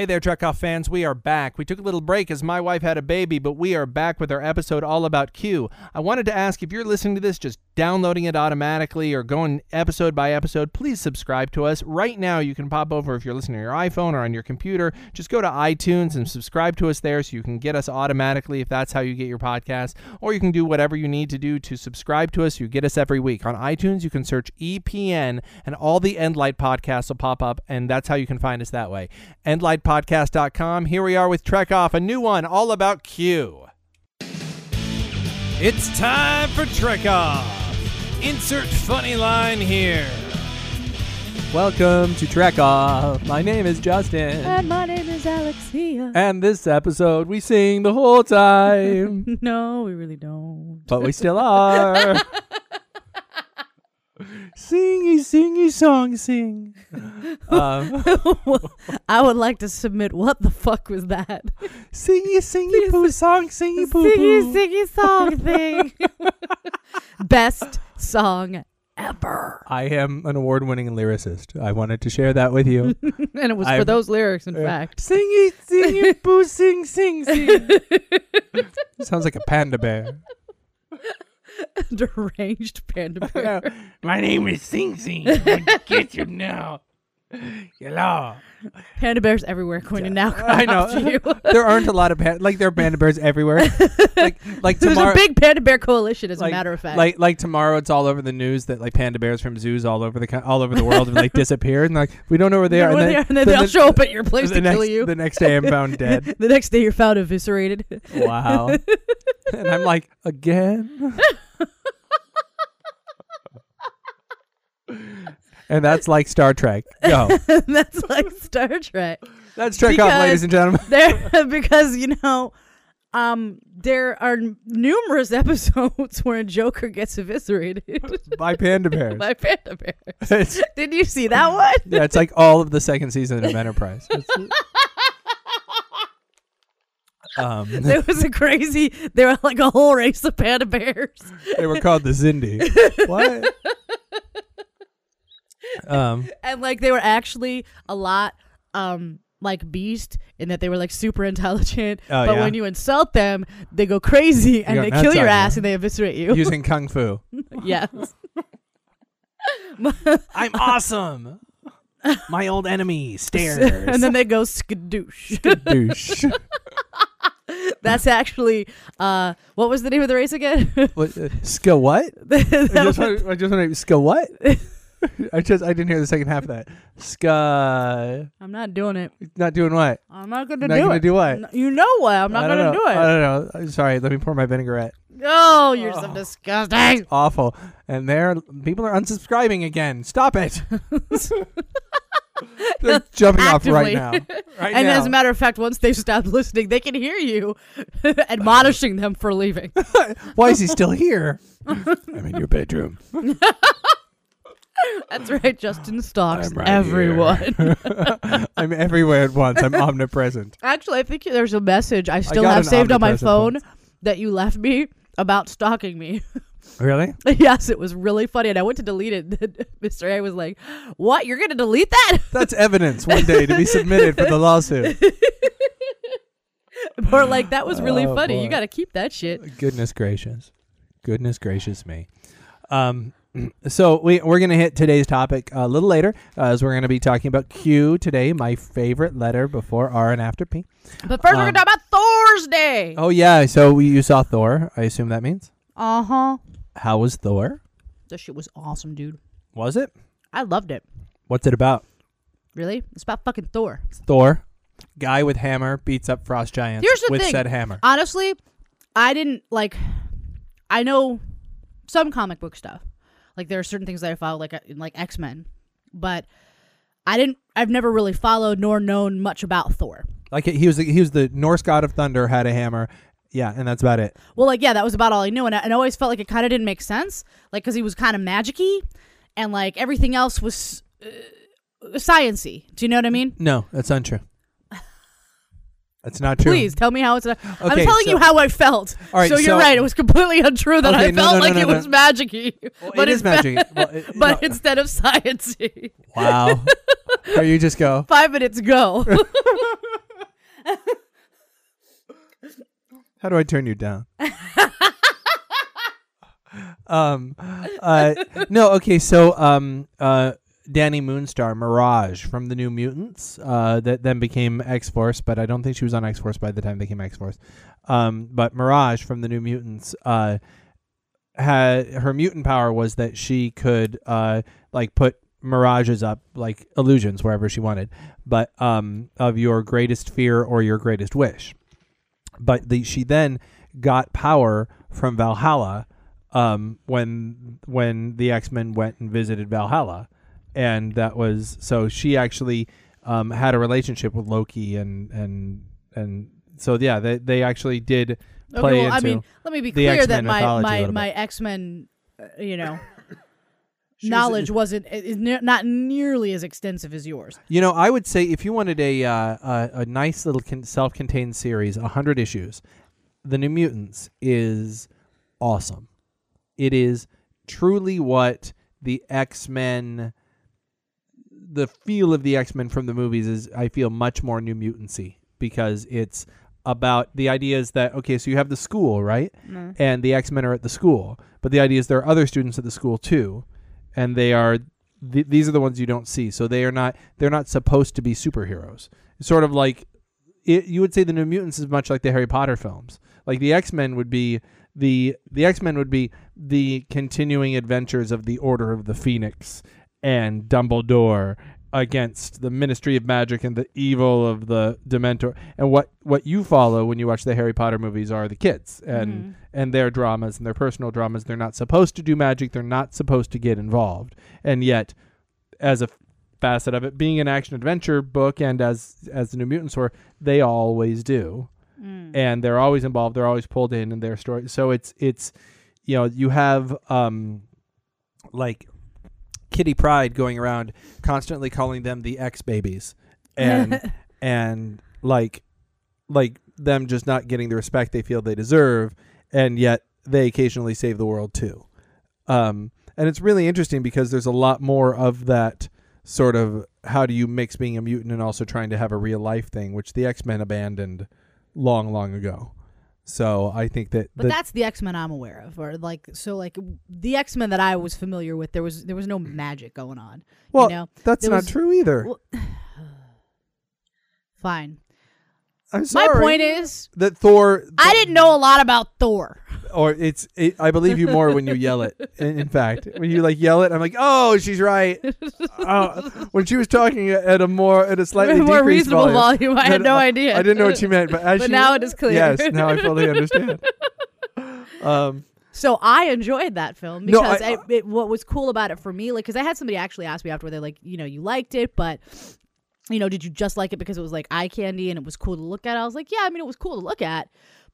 Hey there, Trek Off fans. We are back. We took a little break as my wife had a baby, but we are back with our episode all about Q. I wanted to ask if you're listening to this, just downloading it automatically or going episode by episode, please subscribe to us. Right now, you can pop over if you're listening to your iPhone or on your computer. Just go to iTunes and subscribe to us there so you can get us automatically if that's how you get your podcast. Or you can do whatever you need to do to subscribe to us. You get us every week. On iTunes, you can search EPN and all the Endlight podcasts will pop up, and that's how you can find us that way. EndlightPodcast.com. Here we are with Trek Off, a new one all about Q. It's time for Trek Off. Insert funny line here. Welcome to Trek Off. My name is Justin. And my name is Alexia. And this episode, we sing the whole time. no, we really don't. but we still are. singy, singy song, sing. Um, I would like to submit what the fuck was that? singy, singy poo song, singy poo Singy, poo. singy song thing. Best song ever. I am an award winning lyricist. I wanted to share that with you. and it was for I've- those lyrics, in Uh, fact. Singy, singy poo, sing, sing, sing. Sounds like a panda bear. Deranged panda bear. My name is Sing Sing. I get you now. Hello. Panda bears everywhere going to now I know. you. there aren't a lot of pan- like there are panda bears everywhere. like like There's tomorrow. a big panda bear coalition, as like, a matter of fact. like like tomorrow, it's all over the news that like panda bears from zoos all over the co- all over the world have like disappeared, and like we don't know where they are. and then, and then they all the- show up at your place the to next, kill you. The next day, I'm found dead. the next day, you're found eviscerated. wow. and I'm like again. And that's like Star Trek. Go. That's like Star Trek. That's Trek Because- ladies and gentlemen. there because you know um there are n- numerous episodes where a Joker gets eviscerated By panda bears. by panda bears. Did you see that one? yeah, it's like all of the second season of Enterprise. Um, There was a crazy. There were like a whole race of panda bears. they were called the Xindi. what? Um, and like they were actually a lot um like beast in that they were like super intelligent Oh, but yeah? when you insult them they go crazy and go they kill your on you. ass and they eviscerate you using kung fu. yes I'm awesome. My old enemy stares. and then they go skadoosh douche. that's actually uh what was the name of the race again what? Uh, ska what? I just want. I just want to ska what? I just. I didn't hear the second half of that. Sky. i'm not doing it Not doing what? i'm not gonna Not do gonna it do what? N- you know what i'm not I don't gonna know. do it. I don't know. I'm sorry. Let me pour my vinaigrette. oh you're so Oh. disgusting Awful. And there, people are unsubscribing again. Stop it. They're jumping off right Actively. now. Right and now. as a matter of fact, once they stop listening, they can hear you admonishing them for leaving. Why is he still here? I'm in your bedroom. That's right. Justin stalks right everyone. I'm everywhere at once. I'm omnipresent. Actually, I think there's a message I still got have an saved on my omnipresent phone once. that you left me about stalking me. Really? yes, it was really funny, and I went to delete it. Mr. A was like, "What? You're gonna delete that?" That's evidence one day to be submitted for the lawsuit. or like, "That was really Oh, funny. boy. You got to keep that shit." Goodness gracious. Goodness gracious me. Um, so we we're gonna hit today's topic a little later, uh, as we're gonna be talking about Q today, my favorite letter before R and after P. But first, we're Um, gonna talk about Thor's Day. Oh yeah, so we, you saw Thor. I assume that means. Uh huh. How was Thor? That shit was awesome, dude. Was it? I loved it. What's it about? Really? It's about fucking Thor. It's Thor, guy with hammer beats up frost giants Here's the with thing. said hammer. Honestly, I didn't like. I know some comic book stuff. Like there are certain things that I follow, like uh, like X Men, but I didn't. I've never really followed nor known much about Thor. Like he was the, he was the Norse god of thunder, had a hammer. Yeah, and that's about it. Well, like yeah, that was about all I knew, and I, and I always felt like it kind of didn't make sense, like because he was kind of magicy, and like everything else was uh, sciency. Do you know what I mean? No, that's untrue. That's not true. Please tell me how it's. Not, okay, I'm telling so, you how I felt. All right, so you're so, right. It was completely untrue that okay, I no, felt no, no, like it was magicy, well, but it is magic. Well, it, but instead of sciency. Wow. or you just go five minutes go. how do I turn you down? um, uh, no. Okay. So um, uh, Dani Moonstar, Mirage from the New Mutants, uh, that then became X Force, but I don't think she was on X Force by the time they became X Force. Um, but Mirage from the New Mutants, uh, had her mutant power was that she could, uh, like put mirages up like illusions wherever she wanted, but um, of your greatest fear or your greatest wish. But the she then got power from Valhalla um, when when the X Men went and visited Valhalla, and that was so she actually um, had a relationship with Loki and and and so yeah they they actually did play Okay, well, I mean, let me be clear that my my my. X Men, uh, you know, knowledge wasn't is ne- not nearly as extensive as yours. You know, I would say if you wanted a uh, a, a nice little con- self-contained series, a hundred issues, The New Mutants is awesome. It is truly what the X Men, the feel of the X Men from the movies is. I feel much more New Mutancy because it's about the idea is that okay, so you have the school right, mm. and the X Men are at the school, but the idea is there are other students at the school too, and they are th- these are the ones you don't see. So they are not they're not supposed to be superheroes. It's sort of like it, you would say the New Mutants is much like the Harry Potter films. Like the X Men would be the the X Men would be the continuing adventures of the Order of the Phoenix and Dumbledore against the Ministry of Magic and the evil of the Dementor. And what what you follow when you watch the Harry Potter movies are the kids and and their dramas and their personal dramas. They're not supposed to do magic. They're not supposed to get involved. And yet, as a facet of it, being an action adventure book and as as the New Mutants were, they always do and they're always involved. They're always pulled in in their story. So it's it's you know you have um like Kitty Pryde going around constantly calling them the ex babies and and like like them just not getting the respect they feel they deserve and yet they occasionally save the world too. Um and it's really interesting because there's a lot more of that sort of how do you mix being a mutant and also trying to have a real life thing which the X-Men abandoned long long ago. So I think that But the- that's the X Men I'm aware of, or like so like the X Men that I was familiar with. There was there was no magic going on. well you know, that's there not was- true either. Well, fine. I'm sorry. My point is, that Thor I didn't know a lot about Thor. Or it's it, I believe you more when you yell it. In, in fact, when you like yell it, I'm like, oh, she's right. oh, when she was talking at a more at a slightly more reasonable volume, volume. I had no uh, idea. I didn't know what you meant, but as But she- now it is clear. Yes, now I fully understand. Um, So I enjoyed that film No, because I- I, it, what was cool about it for me, like, because I had somebody actually ask me after they're like, you know, you liked it, but you know, did you just like it because it was like eye candy and it was cool to look at? I was like, yeah, I mean, it was cool to look at,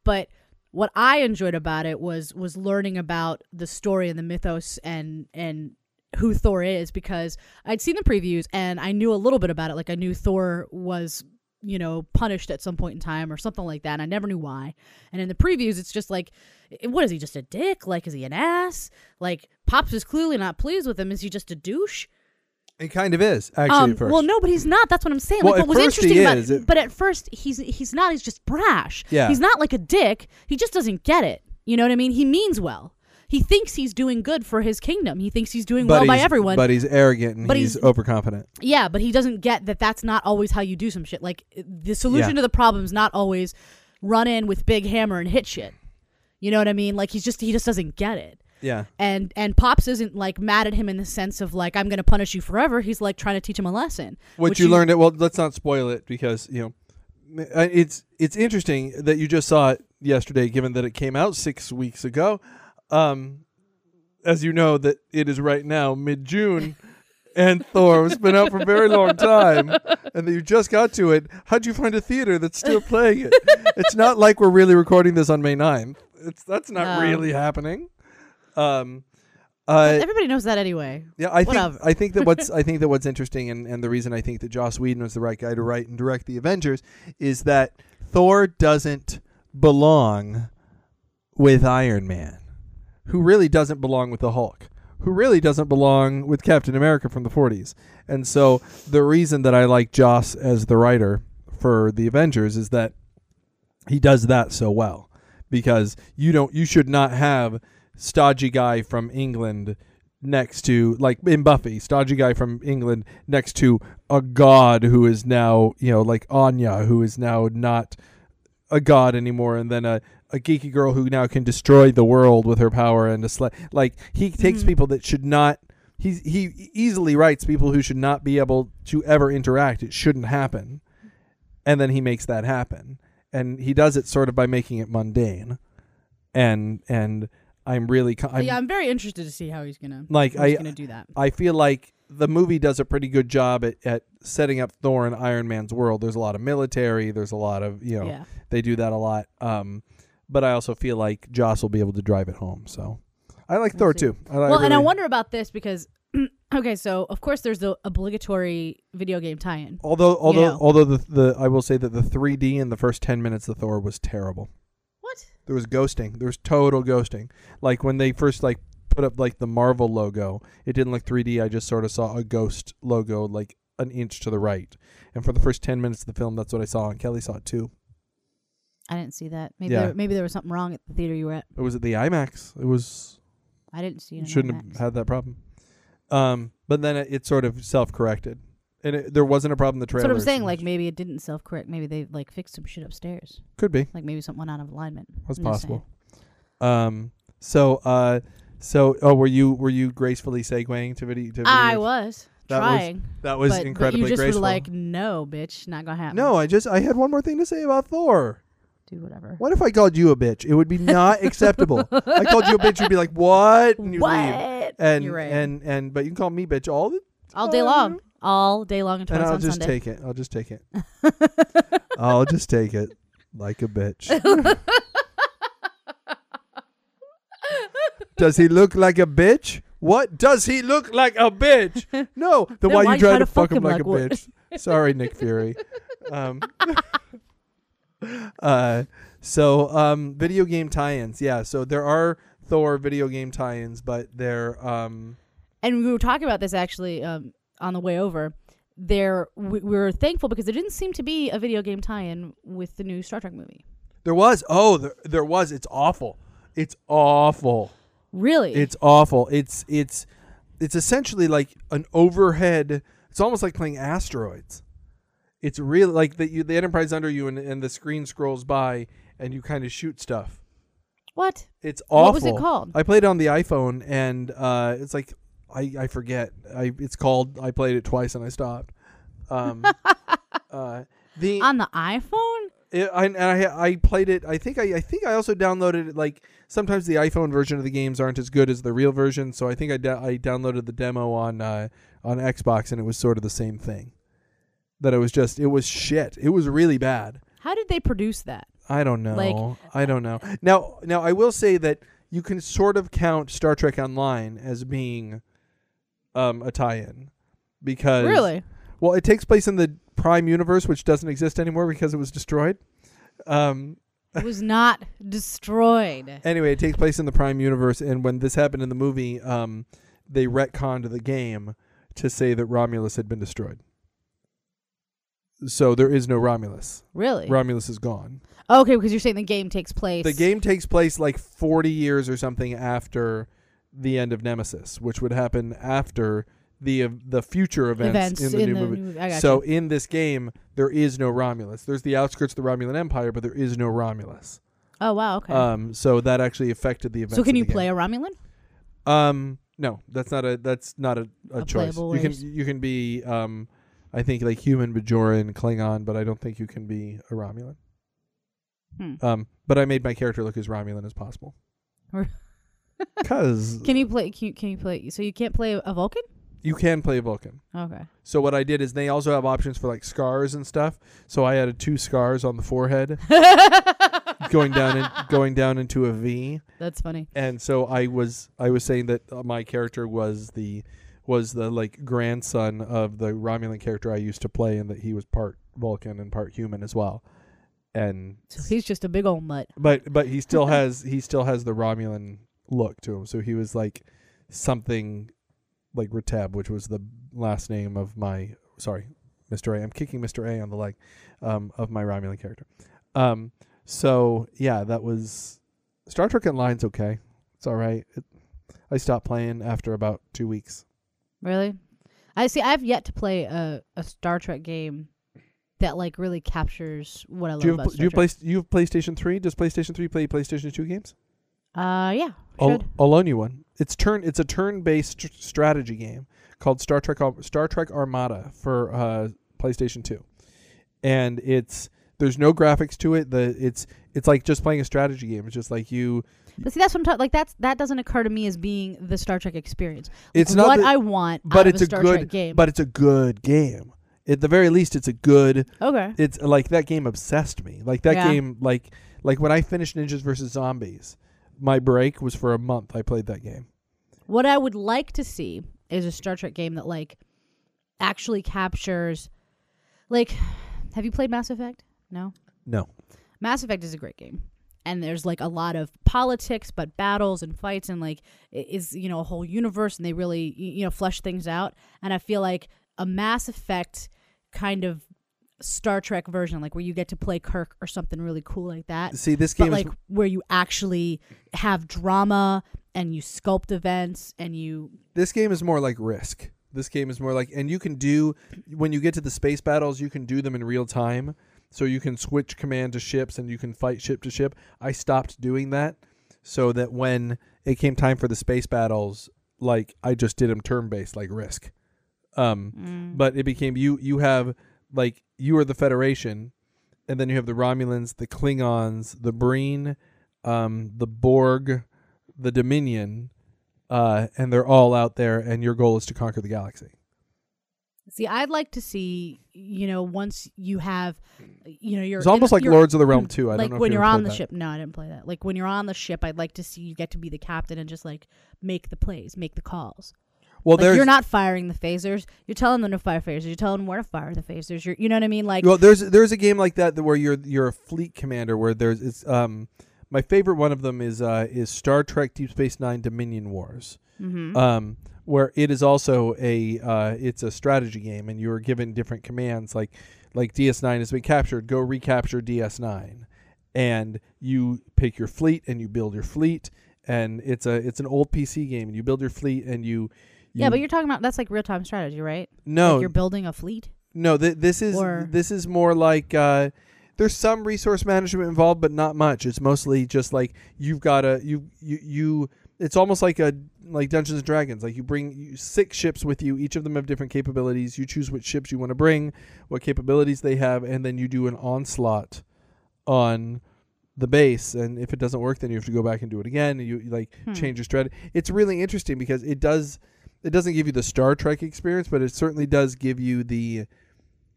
but what I enjoyed about it was was learning about the story and the mythos and and who Thor is because I'd seen the previews and I knew a little bit about it. Like I knew Thor was you know punished at some point in time or something like that. And I never knew why. And in the previews, it's just like, what is he? Just a dick? Like is he an ass? Like Pops is clearly not pleased with him. Is he just a douche? It kind of is actually Um, at first. well, no, but he's not. That's what I'm saying. Well, like, at what was he interesting about is. It- but at first he's he's not. He's just brash. Yeah. he's not like a dick. He just doesn't get it. You know what I mean? He means well. He thinks he's doing good for his kingdom. He thinks he's doing well by everyone. But he's arrogant and But he's, he's- overconfident. yeah, but he doesn't get that. That's not always how you do some shit. Like the solution Yeah. to the problem is not always run in with big hammer and hit shit. You know what I mean? Like he's just he just doesn't get it. Yeah. and and pops isn't like mad at him in the sense of like i'm gonna punish you forever. He's like trying to teach him a lesson. What which you learned it well let's not spoil it because you know uh, it's it's interesting that you just saw it yesterday given that it came out six weeks ago. Um as you know that it is right now mid-june and thor has been out for a very long time and that you just got to it. How'd you find a theater that's still playing it? It's not like we're really recording this on may 9th it's that's not No. really happening um uh, everybody knows that anyway yeah, I think I think that what's I think that what's interesting and, and the reason I think that Joss Whedon was the right guy to write and direct the Avengers is that Thor doesn't belong with Iron Man, who really doesn't belong with the Hulk, who really doesn't belong with Captain America from the 40s. And so the reason that I like Joss as the writer for the Avengers is that he does that so well because you don't you should not have stodgy guy from England next to like in Buffy, stodgy guy from England next to a god who is now, you know, like Anya who is now not a god anymore and then a a geeky girl who now can destroy the world with her power and a sla- like he takes Mhm. people that should not he he easily writes people who should not be able to ever interact. It shouldn't happen. And then he makes that happen. And he does it sort of by making it mundane. And and i'm really I'm, yeah, I'm very interested to see how he's gonna like i gonna do that. i feel like the movie does a pretty good job at, at setting up thor and iron man's world there's a lot of military there's a lot of you know Yeah. they do that a lot um but i also feel like joss will be able to drive it home so i like I thor see. too I, Well, and I wonder about this because okay, so of course there's the obligatory video game tie-in. although although know. although the, the i will say that the 3d in the first 10 minutes of thor was terrible? There was ghosting. There was total ghosting. Like when they first like put up like the Marvel logo, it didn't look 3D. I just sort of saw a ghost logo like an inch to the right. And for the first 10 minutes of the film, that's what I saw. And Kelly saw it too. I didn't see that. Maybe Yeah. there, maybe there was something wrong at the theater you were at. It was at the IMAX. It was I didn't see it. in shouldn't IMAX. have had that problem. Um, but then it, it sort of self-corrected. And it, there wasn't a problem in the That's trailer. what I'm saying. Like maybe it didn't self-correct. Maybe they like fixed some shit upstairs. could be. Like maybe something went out of alignment. That's I'm just possible. Um, so uh, so oh, were you were you gracefully segueing to video? To I was That was trying, That was but, but incredibly you just graceful. were like, "No, bitch, not gonna happen." No, I just I had one more thing to say about Thor. do whatever. What if I called you a bitch? It would be not acceptable. I called you a bitch, you'd be like, "What?" and you'd what? leave. And You're right. and and but you can call me bitch all the All day long, all day long, and and twice I'll on just Sunday. take it. I'll just take it. I'll just take it like a bitch. Does he look like a bitch? What does he look like a bitch? No. Then, why, you try to fuck him like, a one? bitch? Sorry, Nick Fury. Um, uh, so um, video game tie-ins. Yeah. So there are Thor video game tie-ins, but they're um, and we were talking about this actually um, on the way over. There, we, we were thankful because there didn't seem to be a video game tie-in with the new Star Trek movie. there was. Oh, there, there was. It's awful. It's awful. Really? It's awful. It's it's it's essentially like an overhead. It's almost like playing asteroids. It's really like the you, the Enterprise under you, and, and the screen scrolls by, and you kind of shoot stuff. what? It's awful. What was it called? I played it on the iPhone, and uh, it's like I I forget. I it's called. I played it twice, and I stopped. Um, uh, the on the iPhone? it, I, and I I played it. I think I I think I also downloaded it. Like sometimes the iPhone version of the games aren't as good as the real version, so I think I da- I downloaded the demo on uh, on Xbox, and it was sort of the same thing. That it was just it was shit. It was really bad. How did they produce that? I don't know. Like- I don't know. Now now I will say that you can sort of count Star Trek Online as being um, a tie-in because Really? well, it takes place in the Prime universe, which doesn't exist anymore because it was destroyed. Um, It was not destroyed. anyway, it takes place in the Prime universe, and when this happened in the movie, um, they retconned the game to say that Romulus had been destroyed. So there is no Romulus. Really? Romulus is gone. okay, because you're saying the game takes place. The game takes place like 40 years or something after the end of Nemesis, which would happen after the uh, the future events, events in the new movie. new- I So in this game, there is no Romulus. There's the outskirts of the Romulan Empire, but there is no Romulus. Oh wow. Okay. Um, so that actually affected the events. so can you the play Game. a Romulan? Um, no, that's not a that's not a, a, A choice. You can you can be um, I think like human, Bajoran, Klingon, but I don't think you can be a Romulan. Hmm. Um, but I made my character look as Romulan as possible. Because Can you play? Can you, can you play? So you can't play a Vulcan? you can play Vulcan. Okay. So what I did is they also have options for like scars and stuff. So I added two scars on the forehead, going down in, going down into a V. That's funny. And so I was I was saying that uh, my character was the was the like grandson of the Romulan character I used to play, and that he was part Vulcan and part human as well. And So he's just a big old mutt. but but he still has he still has the Romulan look to him. So he was like something like Retab, which was the last name of my sorry, Mr. A. I'm kicking Mr. A on the leg um, of my Romulan character. Um, So yeah, that was Star Trek Online's okay. It's all right. It, I stopped playing after about two weeks. Really? I see. I've yet to play a, a Star Trek game that like really captures what I love Do you have, about do Star you Trek. play you have PlayStation Three? Does PlayStation Three play PlayStation Two games? Uh, yeah, I'll. I'll loan you one. It's turn. It's a turn-based st- strategy game called Star Trek Star Trek Armada for uh, PlayStation Two, and it's there's no graphics to it. The it's it's like just playing a strategy game. It's just like you. But see, that's what I'm talking. Like that's that doesn't occur to me as being the Star Trek experience. Like, It's not what the- I want, but it's a Star good Trek game. but it's a good game. At the very least, it's a good. okay, It's like that game obsessed me. Like that Yeah. game. Like like when I finished Ninjas vs Zombies, my break was for a month. I played that game. what I would like to see is a Star Trek game that like actually captures, like, have you played Mass Effect? No. No. Mass Effect is a great game. And there's like a lot of politics, but battles and fights, and like it is you know a whole universe, and they really you know flesh things out. And I feel like a Mass Effect kind of Star Trek version, like where you get to play Kirk or something really cool like that, See, this but game like is where you actually have drama and you sculpt events and you this game is more like Risk. This game is more like, and you can do when you get to the space battles, you can do them in real time. So you can switch command to ships and you can fight ship to ship. I stopped doing that so that when it came time for the space battles, like I just did them turn based, like Risk. Um, mm, but it became you. You have like you are the Federation, and then you have the Romulans, the Klingons, the Breen, um, the Borg, the Dominion, uh, and they're all out there. And your goal is to conquer the galaxy. see I'd like to see you know once you have you know you're It's almost in- like Lords of the Realm too. I like don't know when if you you're on the that. ship no I didn't play that like when you're on the ship I'd like to see you get to be the captain and just like make the plays make the calls Well, like you're not firing the phasers. You're telling them to fire phasers. You're telling them where to fire the phasers. You're you know what I mean? Like well, there's there's a game like that where you're you're a fleet commander where there's it's um my favorite one of them is uh is Star Trek Deep Space Nine Dominion Wars. mhm. um, where it is also a uh, it's a strategy game, and you're given different commands. Like like DS9 has been captured, go recapture DS9, and you pick your fleet and you build your fleet, and it's a it's an old PC game, and you build your fleet and you. Yeah but you're talking about that's like real time strategy right no like you're building a fleet no th- this is Or- this is more like uh, there's some resource management involved, but not much. It's mostly just like you've got a you you you. It's almost like a like Dungeons and Dragons. Like you bring you, six ships with you. Each of them have different capabilities. You choose which ships you want to bring, what capabilities they have, and then you do an onslaught on the base. And if it doesn't work, then you have to go back and do it again. And you you, like Hmm. change your strategy. It's really interesting because it does. It doesn't give you the Star Trek experience, but it certainly does give you the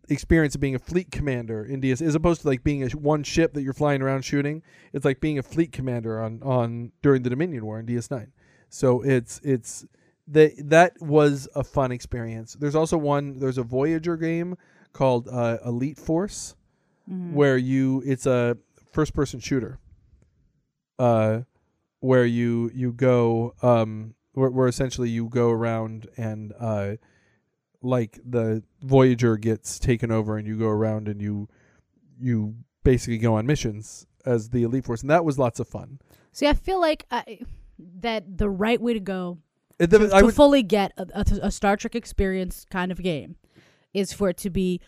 experience of being a fleet commander in DS, as opposed to like being a sh- one ship that you're flying around shooting. It's like being a fleet commander on on during the Dominion War in DS9. So it's it's that that was a fun experience. There's also one. There's a Voyager game called uh, Elite Force Mhm. where you it's a first person shooter. Uh, where you you go um where, where essentially you go around and uh like the Voyager gets taken over and you go around and you you basically go on missions as the Elite Force and that was lots of fun. see I feel like I, that the right way to go It- to, I to would, fully get a, a, a Star Trek experience kind of game is for it to be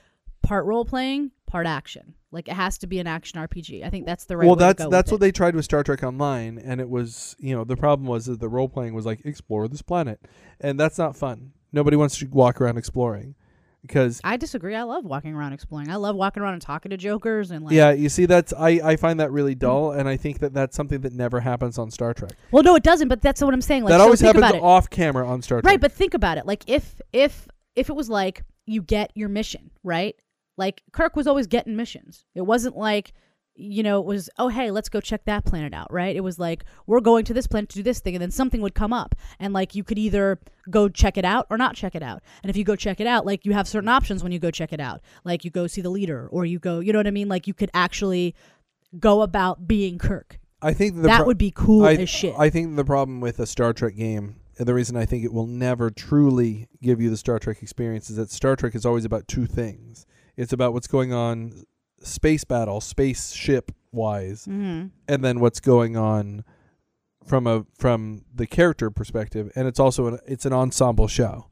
part role playing, part action. Like it has to be an action RPG. I think that's the right. well, way that's to go that's what it. they tried with Star Trek Online, and it was you know the problem was that the role playing was like explore this planet, and that's not fun. Nobody wants to walk around exploring because I disagree. I love walking around exploring. I love walking around and talking to jokers and like. yeah, you see that's I I find that really dull, and I think that that's something that never happens on Star Trek. Well, no, it doesn't. But that's what I'm saying. Like, that so always think happens about it. off camera on Star Trek. Right, but think about it. Like if if if it was like you get your mission, right? Like Kirk was always getting missions. It wasn't like you know, it was oh hey, let's go check that planet out, right? It was like we're going to this planet to do this thing and then something would come up and like you could either go check it out or not check it out. And if you go check it out, like you have certain options when you go check it out. Like you go see the leader or you go, you know what I mean? Like you could actually go about being Kirk. I think the that pro- would be cool I, as shit. I think the problem with a Star Trek game, and the reason I think it will never truly give you the Star Trek experience, is that Star Trek is always about two things. It's about what's going on, space battle, spaceship wise, Mm-hmm. and then what's going on from a from the character perspective, and it's also an it's an ensemble show.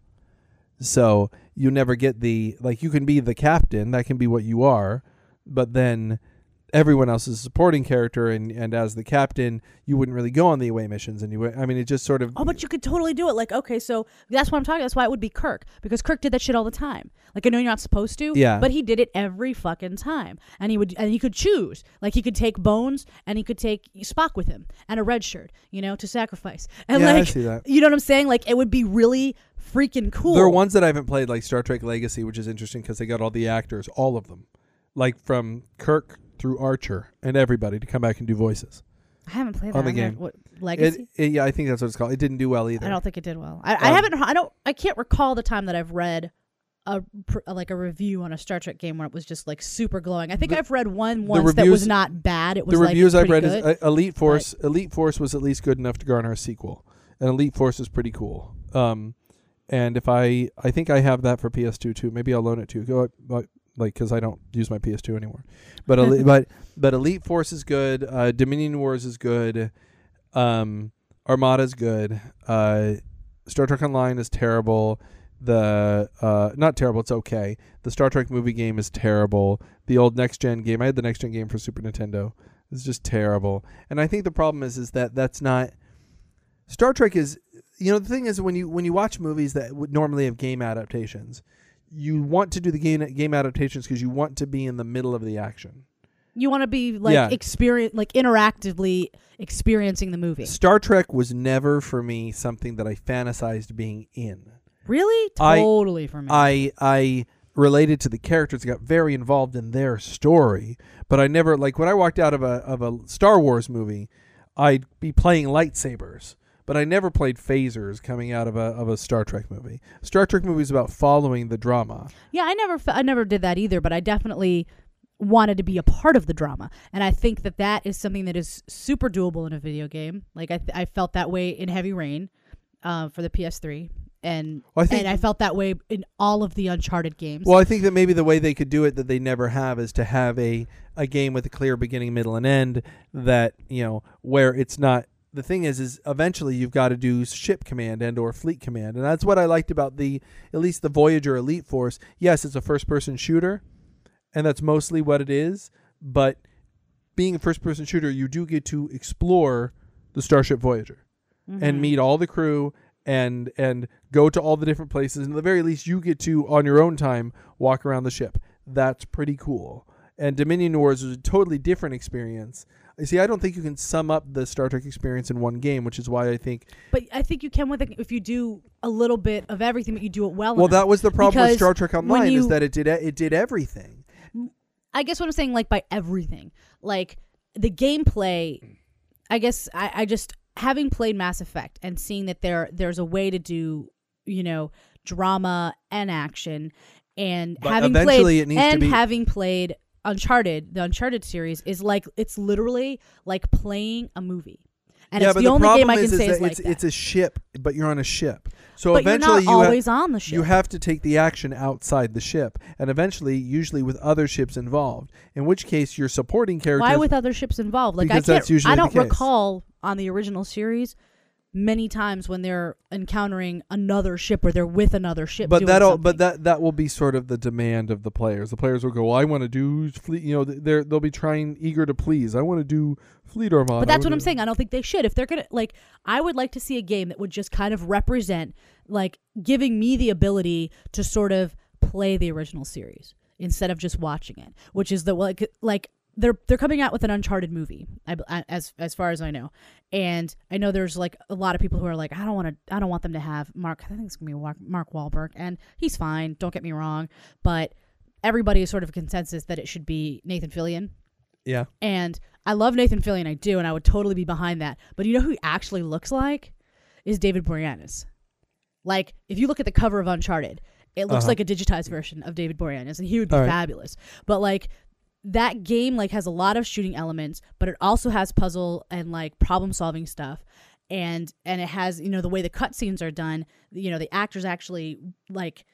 So you never get the like you can be the captain, that can be what you are, but then everyone else is a supporting character and and as the captain, you wouldn't really go on the away missions and you would- I mean it just sort of Oh, but you could totally do it. Like, okay, so that's what I'm talking. That's why it would be Kirk because Kirk did that shit all the time. Like, I know you're not supposed to, Yeah. but he did it every fucking time, and he would, and he could choose. Like, he could take Bones, and he could take Spock with him, and a red shirt, you know, to sacrifice. And Yeah, I like, see that. you know what I'm saying? Like, it would be really freaking cool. There are ones that I haven't played, like Star Trek Legacy, which is interesting because they got all the actors, all of them, like from Kirk through Archer and everybody to come back and do voices. I haven't played on that. the game. What, Legacy? it- yeah, I think that's what it's called. It didn't do well either. I don't think it did well. I, I Um, haven't. I don't. I can't recall the time that I've read a pr- like a review on a Star Trek game where it was just like super glowing. I think The- I've read one once that was not bad. It was the like reviews I've read good. is uh, Elite Force. Elite Force was at least good enough to garner a sequel, and Elite Force is pretty cool. Um, and if I, I think I have that for PS2 too. Maybe I'll loan it to you. Go like because I don't use my PS2 anymore. But Elite, but but Elite Force is good. Uh, Dominion Wars is good. Um, is good. Uh, Star Trek Online is terrible. The uh, not terrible. It's okay. The Star Trek movie game is terrible. The old next gen game. I had the next gen game for Super Nintendo. It's just terrible. And I think the problem is is that that's not Star Trek is you know the thing is when you when you watch movies that would normally have game adaptations, you want to do the game game adaptations because you want to be in the middle of the action. you want to be like Yeah. experience, like interactively experiencing the movie. Star Trek was never for me something that I fantasized being in. Really, I- totally for me. I I related to the characters, got very involved in their story, but I never like when I walked out of a of a Star Wars movie, I'd be playing lightsabers, but I never played phasers coming out of a of a Star Trek movie. Star Trek movie is about following the drama. yeah, I never, I never did that either. But I definitely wanted to be a part of the drama, and I think that that is something that is super doable in a video game. Like I, th- I felt that way in Heavy Rain, uh, for the PS3, and Well, I think- and I felt that way in all of the Uncharted games. Well, I think that maybe the way they could do it that they never have is to have a a game with a clear beginning, middle, and end. That you know where it's not. The thing is, is eventually you've got to do ship command and or fleet command, and that's what I liked about the at least the Voyager Elite Force. Yes, it's a first person shooter, and that's mostly what it is. But being a first person shooter, you do get to explore the Starship Voyager Mhm. and meet all the crew and and go to all the different places and at the very least you get to on your own time walk around the ship that's pretty cool and dominion wars is a totally different experience you see i don't think you can sum up the star trek experience in one game which is why i think But I think you can with it if you do a little bit of everything, but you do it well. well enough. that was the problem with star trek online is that it did it did everything I guess what I'm saying, like by everything, like the gameplay. I guess I, I just having played Mass Effect and seeing that there there's a way to do you know drama and action, and But having played it needs to and having played Uncharted, the Uncharted series is like it's literally like playing a movie, and yeah it's but the, the, only game I can is, is say that is like it's, that. it's a ship but you're on a ship so but you're eventually not you always on the ship. You have to take the action outside the ship, and eventually, usually with other ships involved. In which case, your supporting characters. Why with other ships involved? Like I can't. I don't recall on the original series many times when they're encountering another ship or they're with another ship. but that'll, something. but that that will be sort of the demand of the players. The players will go, well, "I want to do fleet." You know, they're they'll be trying eager to please. I want to do fleet armada. But that's what I'm saying. I don't think they should. If they're gonna like, I would like to see a game that would just kind of represent, like, giving me the ability to sort of play the original series instead of just watching it. Which is the like, like they're they're coming out with an Uncharted movie, I, as as far as I know, and I know there's like a lot of people who are like, I don't want to, I don't want them to have Mark. I think it's gonna be Mark, Mark Wahlberg, and he's fine. Don't get me wrong, but everybody is sort of a consensus that it should be Nathan Fillion. Yeah. And I love Nathan Fillion, I do, and I would totally be behind that. But you know who he actually looks like? Is David Boreanaz. Like, if you look at the cover of Uncharted, it looks Uh-huh. like a digitized version of David Boreanaz, and he would be right. fabulous. But like that game like has a lot of shooting elements, but it also has puzzle and like problem solving stuff. And and it has, you know, the way the cutscenes are done, you know, the actors actually like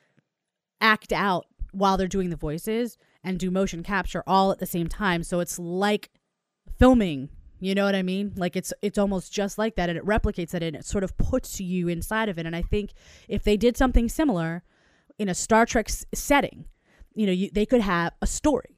act out while they're doing the voices and do motion capture all at the same time. So it's like filming. You know what I mean? Like it's it's almost just like that, and it replicates that, and it sort of puts you inside of it. And I think if they did something similar in a Star Trek s- setting, you know, you, they could have a story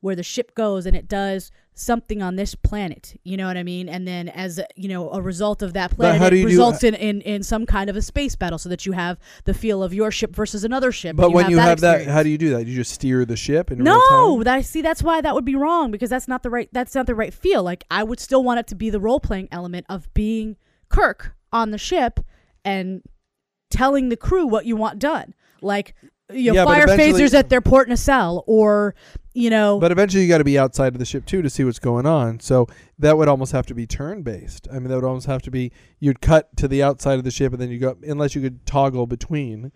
where the ship goes and it does something on this planet. You know what I mean? And then as a, you know, a result of that planet, it you do- results in, in in some kind of a space battle, so that you have the feel of your ship versus another ship. But and when you have that, how do you do that? You just steer the ship in real No, that I see. That's why that would be wrong because that's not the right. That's not the right feel. Like I would still want it to be the role playing element of being Kirk on the ship and telling the crew what you want done. Like you know, Yeah, fire phasers at their port nacelle, or you know, But eventually, you got to be outside of the ship too to see what's going on. So that would almost have to be turn based. I mean, that would almost have to be you'd cut to the outside of the ship and then you go unless you could toggle between.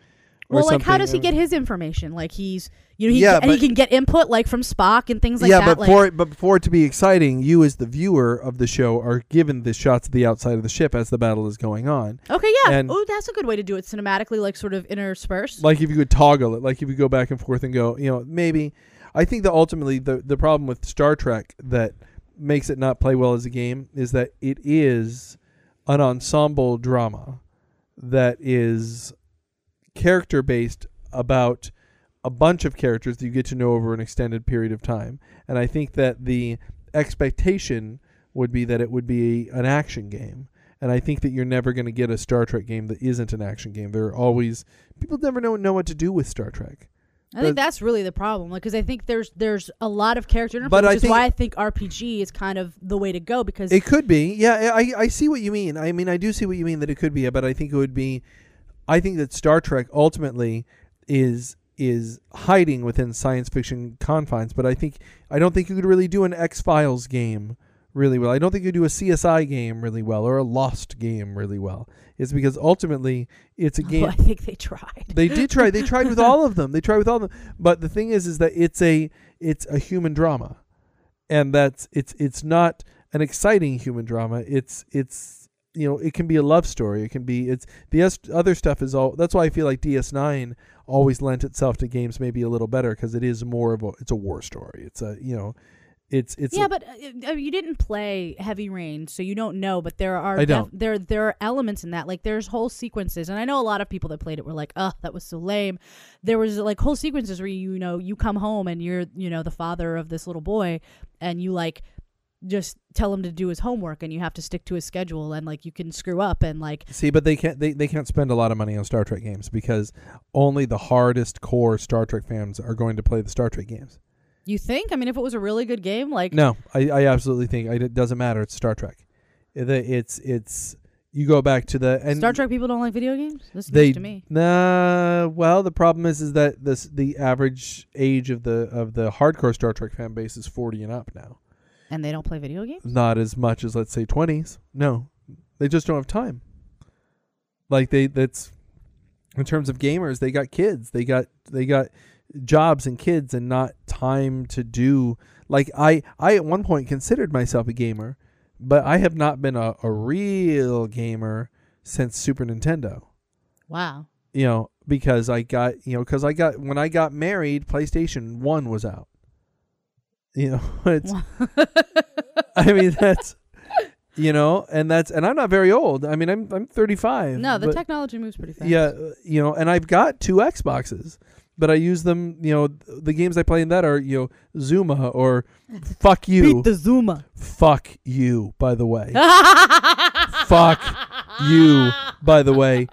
well, like how does he get his information? Like he's you know he Yeah, and he can get input like from Spock and things like yeah, that. Yeah, but like, for it, but for it to be exciting, you as the viewer of the show are given the shots of the outside of the ship as the battle is going on. okay, yeah, oh, that's a good way to do it cinematically, like sort of interspersed. Like if you could toggle it, like if you go back and forth and go, you know, maybe. I think that ultimately the the problem with Star Trek that makes it not play well as a game is that it is an ensemble drama that is character based about a bunch of characters that you get to know over an extended period of time. And I think that the expectation would be that it would be an action game. And I think that you're never going to get a Star Trek game that isn't an action game. There are always people never know know what to do with Star Trek. I think that's really the problem, like, because I think there's there's a lot of character interplay, But I which is think- why I think RPG is kind of the way to go because It could be, yeah. I I see what you mean. I mean, I do see what you mean that it could be, but I think it would be. I think that Star Trek ultimately is is hiding within science fiction confines, but I think I don't think you could really do an X Files game really well. I don't think you do a CSI game really well or a Lost game really well. It's because ultimately it's a oh, game. Well, I think they tried. They did try. They tried with all of them. They tried with all of them. But the thing is, is that it's a it's a human drama, and that's it's it's not an exciting human drama. It's it's you know it can be a love story. It can be it's the other stuff is all. That's why I feel like DS9 always lent itself to games maybe a little better because it is more of a it's a war story. It's a you know. It's it's yeah, a- but uh, uh, you didn't play Heavy Rain, so you don't know. But there are I don't. there there are elements in that. Like there's whole sequences, and I know a lot of people that played it were like, "Oh, that was so lame." There was like whole sequences where you, you know you come home and you're you know the father of this little boy, and you like just tell him to do his homework, and you have to stick to his schedule, and like you can screw up, and like See, but they can't they, they can't spend a lot of money on Star Trek games because only the hardest core Star Trek fans are going to play the Star Trek games. You think. I mean, if it was a really good game, like No, I, I absolutely think I, it doesn't matter. It's Star Trek. It- It's it's you go back to the and Star Trek people don't like video games. This They to me. nah. Well, the problem is is that this the average age of the of the hardcore Star Trek fan base is forty and up now. And they don't play video games. Not as much as let's say twenties. No, they just don't have time. Like they that's in terms of gamers, they got kids. They got they got jobs and kids and not time to do like I I at one point considered myself a gamer, but I have not been a, a real gamer since Super Nintendo. Wow. You know, because I got you know because I got when I got married, PlayStation One was out. You know, it's I mean that's you know, and that's and I'm not very old. I mean I'm I'm 35. No, the but- technology moves pretty fast. yeah, you know, and I've got two Xboxes, but I use them. You know, the games I play in that are you know Zuma or fuck you, Beat the Zuma. fuck you. By the way, fuck you. By the way,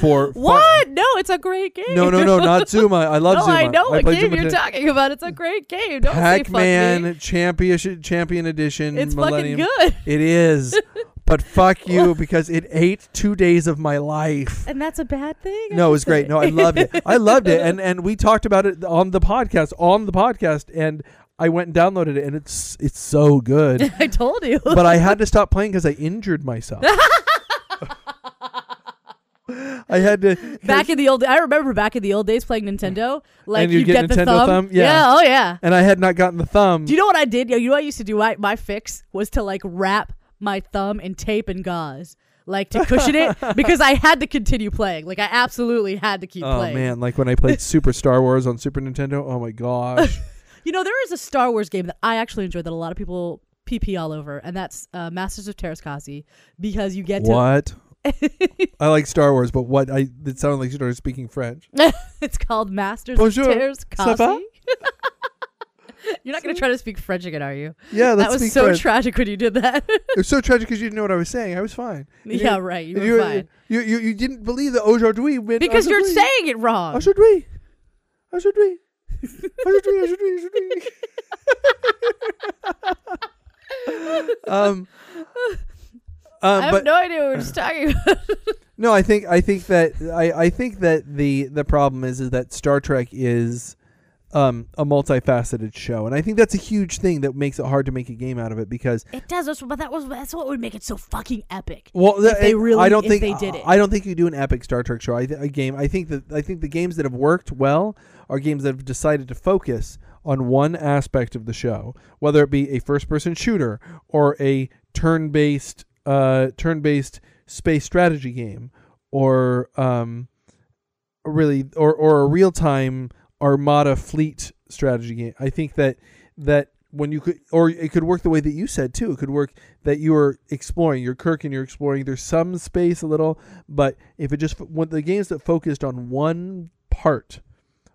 for fu- What? No, it's a great game. no, no, no, not Zuma. I love no, Zuma. I know what play game Zuma you're today. talking about. It's a great game. Don't say fuck me. Pac-Man Champion Champion Edition. It's Millennium. fucking good. It is, but fuck you because it ate two days of my life. And that's a bad thing. No, it was great. No, I loved it. I loved it, and and we talked about it on the podcast. On the podcast, and I went and downloaded it, and it's it's so good. I told you. but I had to stop playing because I injured myself. I had to back in the old, I remember back in the old days playing Nintendo. Like And you'd get get, the thumb. thumb? Yeah. Oh yeah. and I had not gotten the thumb. Do you know what I did? You know what I used to do? I, my fix was to like wrap my thumb in tape and gauze, like to cushion it, because I had to continue playing. Like I absolutely had to keep oh playing. Oh man, like when I played Super Star Wars on Super Nintendo. Oh my gosh. You know, there is a Star Wars game that I actually enjoyed that a lot of people PP all over, and that's uh, Masters of Teräs Käsi because you get to. What? I like Star Wars, but what? I it sounded like you started speaking French. it's called Masters Bonjour. of? Teräs Käsi. You're not going to try to speak French again, are you? Yeah, that was so French. tragic when you did that. it was so tragic because you didn't know what I was saying. I was fine. And yeah, you, right. You were you, fine. You, you you didn't believe that aujourd'hui meant Because you're saying it wrong. Aujourd'hui. Aujourd'hui. Aujourd'hui. Aujourd'hui. Aujourd'hui. um. I Um, have but no idea what we're just talking about. no, I think I think that I, I think that the the problem is is that Star Trek is um, a multifaceted show, and I think that's a huge thing that makes it hard to make a game out of it because it does, that's- but that was that's what would make it so fucking epic. Well, If they really- I don't if think they did it. I don't think you do an epic Star Trek show. I th- a game. I think that I think the games that have worked well are games that have decided to focus on one aspect of the show, whether it be a first-person shooter or a turn-based uh, turn-based space strategy game, or um, really or or a real-time Armada fleet strategy game. I think that that when you could or it could work the way that you said too. It could work that you are exploring. You're Kirk and you're exploring. There's some space a little, but if it just when the games that focused on one part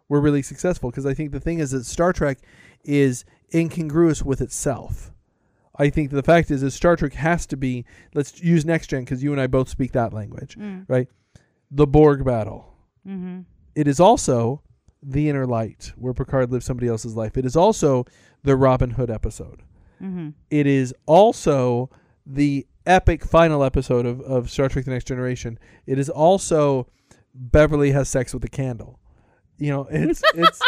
were really successful because I think the thing is that Star Trek is incongruous with itself. I think the fact is, is Star Trek has to be. Let's use next gen because you and I both speak that language. Mm. The Borg battle. Mm-hmm. It is also the Inner Light, where Picard lives somebody else's life. It is also the Robin Hood episode. Mm-hmm. It is also the epic final episode of, of Star Trek The Next Generation. It is also Beverly has sex with a candle. You know, it's it's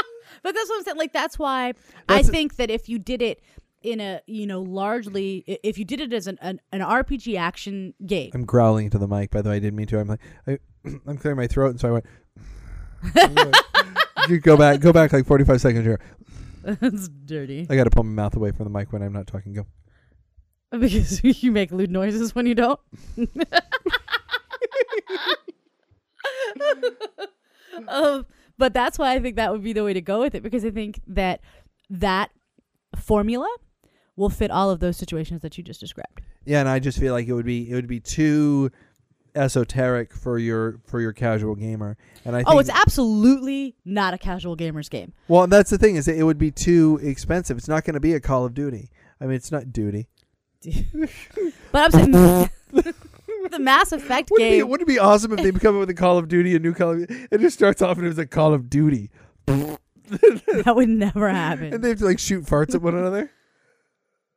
But that's what I'm saying. Like that's why That's- I think that if you did it in a you know largely if you did it as an an, an RPG action game, I'm growling into the mic, by the way, I didn't mean to. I'm like I, I'm clearing my throat and so I went You go back go back like forty five seconds here. That's dirty I gotta pull my mouth away from the mic when I'm not talking. Go. because you make lewd noises when you don't. um, but that's why I think that would be the way to go with it because I think that that formula will fit all of those situations that you just described. Yeah, and I just feel like it would be it would be too esoteric for your for your casual gamer. And I oh, think Oh, it's absolutely not a casual gamer's game. well, that's the thing is it would be too expensive. It's not going to be a Call of Duty. I mean, it's not duty. But I'm saying the Mass Effect Wouldn't it, be, game. wouldn't it be awesome if they come up with a Call of Duty, a new Call of It just starts off and it was a Call of Duty. that would never happen. And they have to like shoot farts at one another.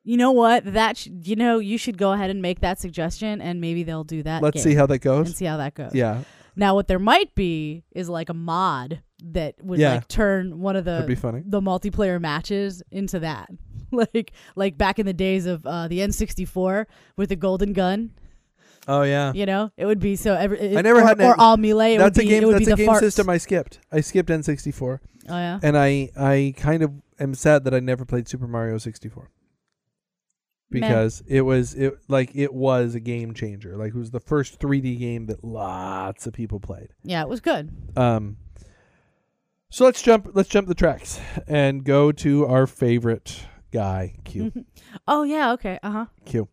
You know what? That sh- you know you should go ahead and make that suggestion, and maybe they'll do that. Let's see how that goes. and see how that goes. Yeah, Now, what there might be is like a mod that would Yeah. like turn one of that'd be the funny. the multiplayer matches into that. like like back in the days of uh, the N64 with the golden gun. Oh yeah, You know, it would be so. Every, I never or, had an- or all melee. It that's would a be, game. It would That's be a the game farts. system I skipped. I skipped N64, Oh yeah. and I I kind of am sad that I never played Super Mario 64 Because it was it like it was a game changer. Like it was the first 3D game that lots of people played. Yeah, it was good. Um, so let's jump. Let's jump the tracks and go to our favorite guy, Q. Oh yeah. Okay. Uh huh. Q.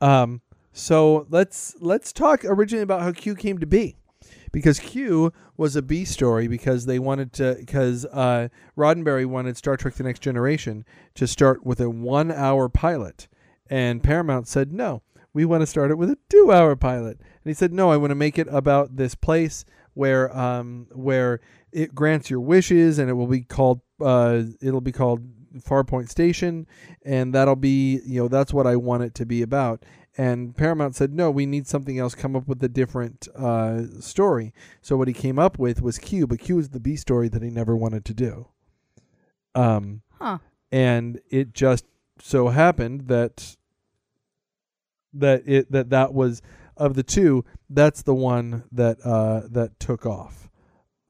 Um, so let's let's talk originally about how Q came to be, because Q was a B story because they wanted to because uh, Roddenberry wanted Star Trek: The Next Generation to start with a one-hour pilot, and Paramount said no. We want to start it with a two-hour pilot, and he said no. I want to make it about this place where um where it grants your wishes, and it will be called uh it'll be called Farpoint Station, and that'll be you know that's what I want it to be about. And Paramount said no, we need something else. Come up with a different uh, story. So what he came up with was Q, but Q was the B story that he never wanted to do. Um, Huh. and it just so happened that that it that that was of the two that's the one that uh that took off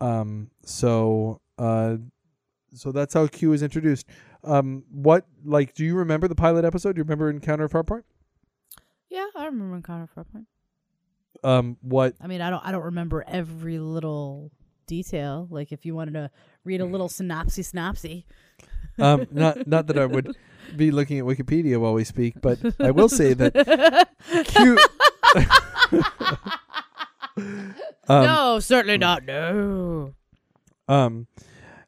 um so uh so that's how q is introduced um what like do you remember the pilot episode do you remember encounter of farpoint Yeah, I remember Encounter Farpoint. um what I mean, I don't I don't remember every little detail. Like if you wanted to read a little synopsis synopsis. um not not that i would be looking at Wikipedia while we speak, but I will say that Q. um, no, certainly not. No. Um,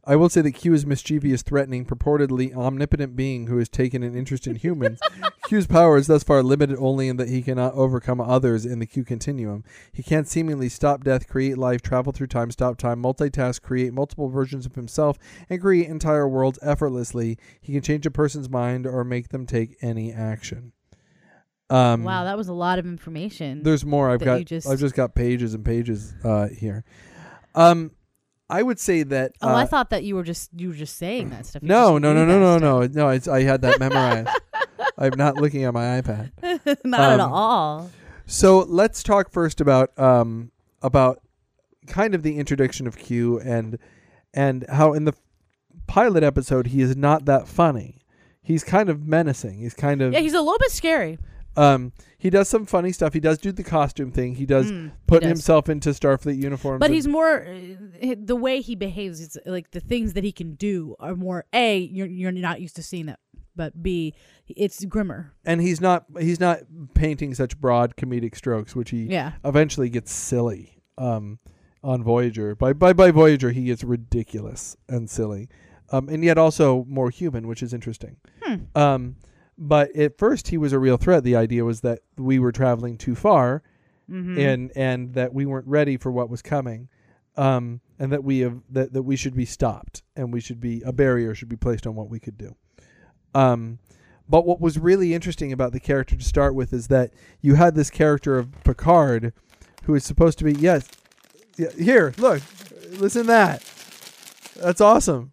I will say that Q is mischievous, threatening, purportedly omnipotent being who has taken an interest in humans. Q's power is thus far limited only in that he cannot overcome others in the Q continuum. He can't seemingly stop death, create life, travel through time, stop time, multitask, create multiple versions of himself, and create entire worlds effortlessly. He can change a person's mind or make them take any action. Um, wow, that was a lot of information. there's more. I've got. just- I've just got pages and pages uh, here. Um, I would say that. oh, uh, I thought that you were just you were just saying that stuff. You no, no, no, no, no, no, no. It's, I had that memorized. I'm not looking at my iPad. not at Um, all. So let's talk first about um about kind of the introduction of Q and and how in the pilot episode he is not that funny. He's kind of menacing. He's kind of Yeah, he's a little bit scary. Um he does some funny stuff. He does do the costume thing. He does Mm, he put does. himself into Starfleet uniforms. But and- he's more uh, the way he behaves. It's like the things that he can do are more a you're you're not used to seeing that, but b it's grimmer. and he's not he's not painting such broad comedic strokes, which he Yeah, eventually gets silly um, on Voyager. By, by by Voyager, he gets ridiculous and silly, um, and yet also more human, which is interesting. Hmm. Um, but at first, he was a real threat. The idea was that we were traveling too far, mm-hmm. and and that we weren't ready for what was coming, um, and that we have that, that we should be stopped, and we should be a barrier should be placed on what we could do. Um, but what was really interesting about the character to start with is that you had this character of Picard, who is supposed to be yes, yeah, here look, listen to that, that's awesome.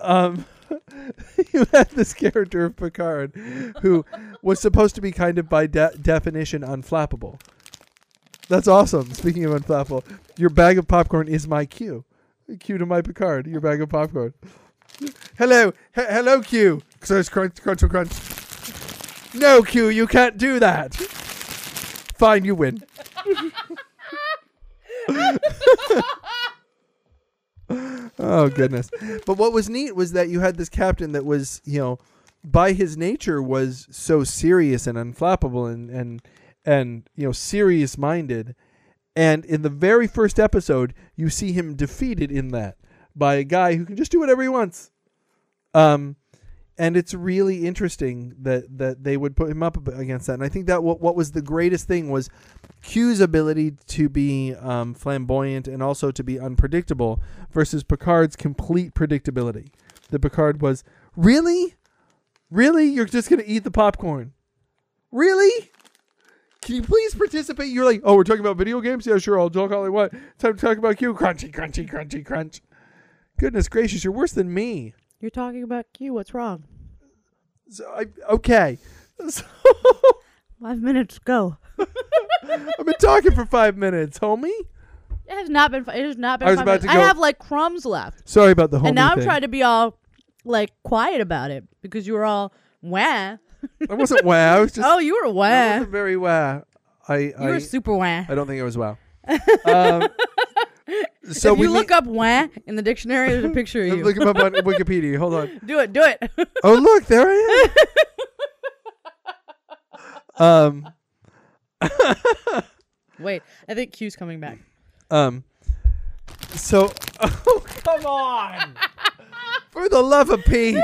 Um, you had this character of Picard, who was supposed to be kind of by de- definition unflappable. That's awesome. Speaking of unflappable, your bag of popcorn is my cue. Cue to my Picard. Your bag of popcorn. Hello, H- hello, Q. Crunch, crunch, crunch, crunch. No, Q, you can't do that. Fine, you win. oh goodness! But what was neat was that you had this captain that was, you know, by his nature was so serious and unflappable and and and you know serious minded. And in the very first episode, you see him defeated in that by a guy who can just do whatever he wants. Um, and it's really interesting that that they would put him up against that. And I think that what what was the greatest thing was Q's ability to be um, flamboyant and also to be unpredictable versus Picard's complete predictability. The Picard was really, really, you're just gonna eat the popcorn, really. Can you please participate? You're like, oh, we're talking about video games. Yeah, sure. I'll talk all I want. Time to talk about Q. Crunchy, crunchy, crunchy, crunch. Goodness gracious, you're worse than me. You're talking about Q. What's wrong? So I okay. So, Five minutes. Go. I've been talking for five minutes, homie. It has not been. It has not been. I was five about minutes. to I have like crumbs left, Sorry about the homie and now I'm thing. trying to be all like quiet about it because you were all wah. I wasn't wow. I was just. oh, you were I wah. wasn't very wow. I You I, were super wah. I don't think it was wow. um, so if we you look up wah in the dictionary, there's a picture of you. looking up on Wikipedia. Hold on. do it. Do it. Oh look, there I am. um. Wait, I think Q's coming back. Um. So, oh come on! For the love of Pete. no,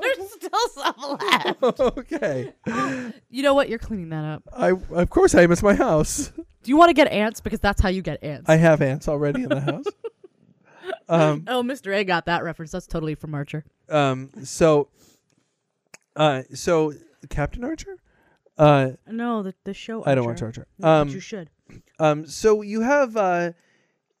there's still some left. okay. You know what? You're cleaning that up. I of course I am. It's my house. Do you want to get ants? Because that's how you get ants. I have ants already in the house. Um. oh, Mr. A got that reference. That's totally from Archer. Um. So. Uh. So Captain Archer. Uh. No, the the show. I don't watch Archer. No, but Um. you should. Um, so you have uh,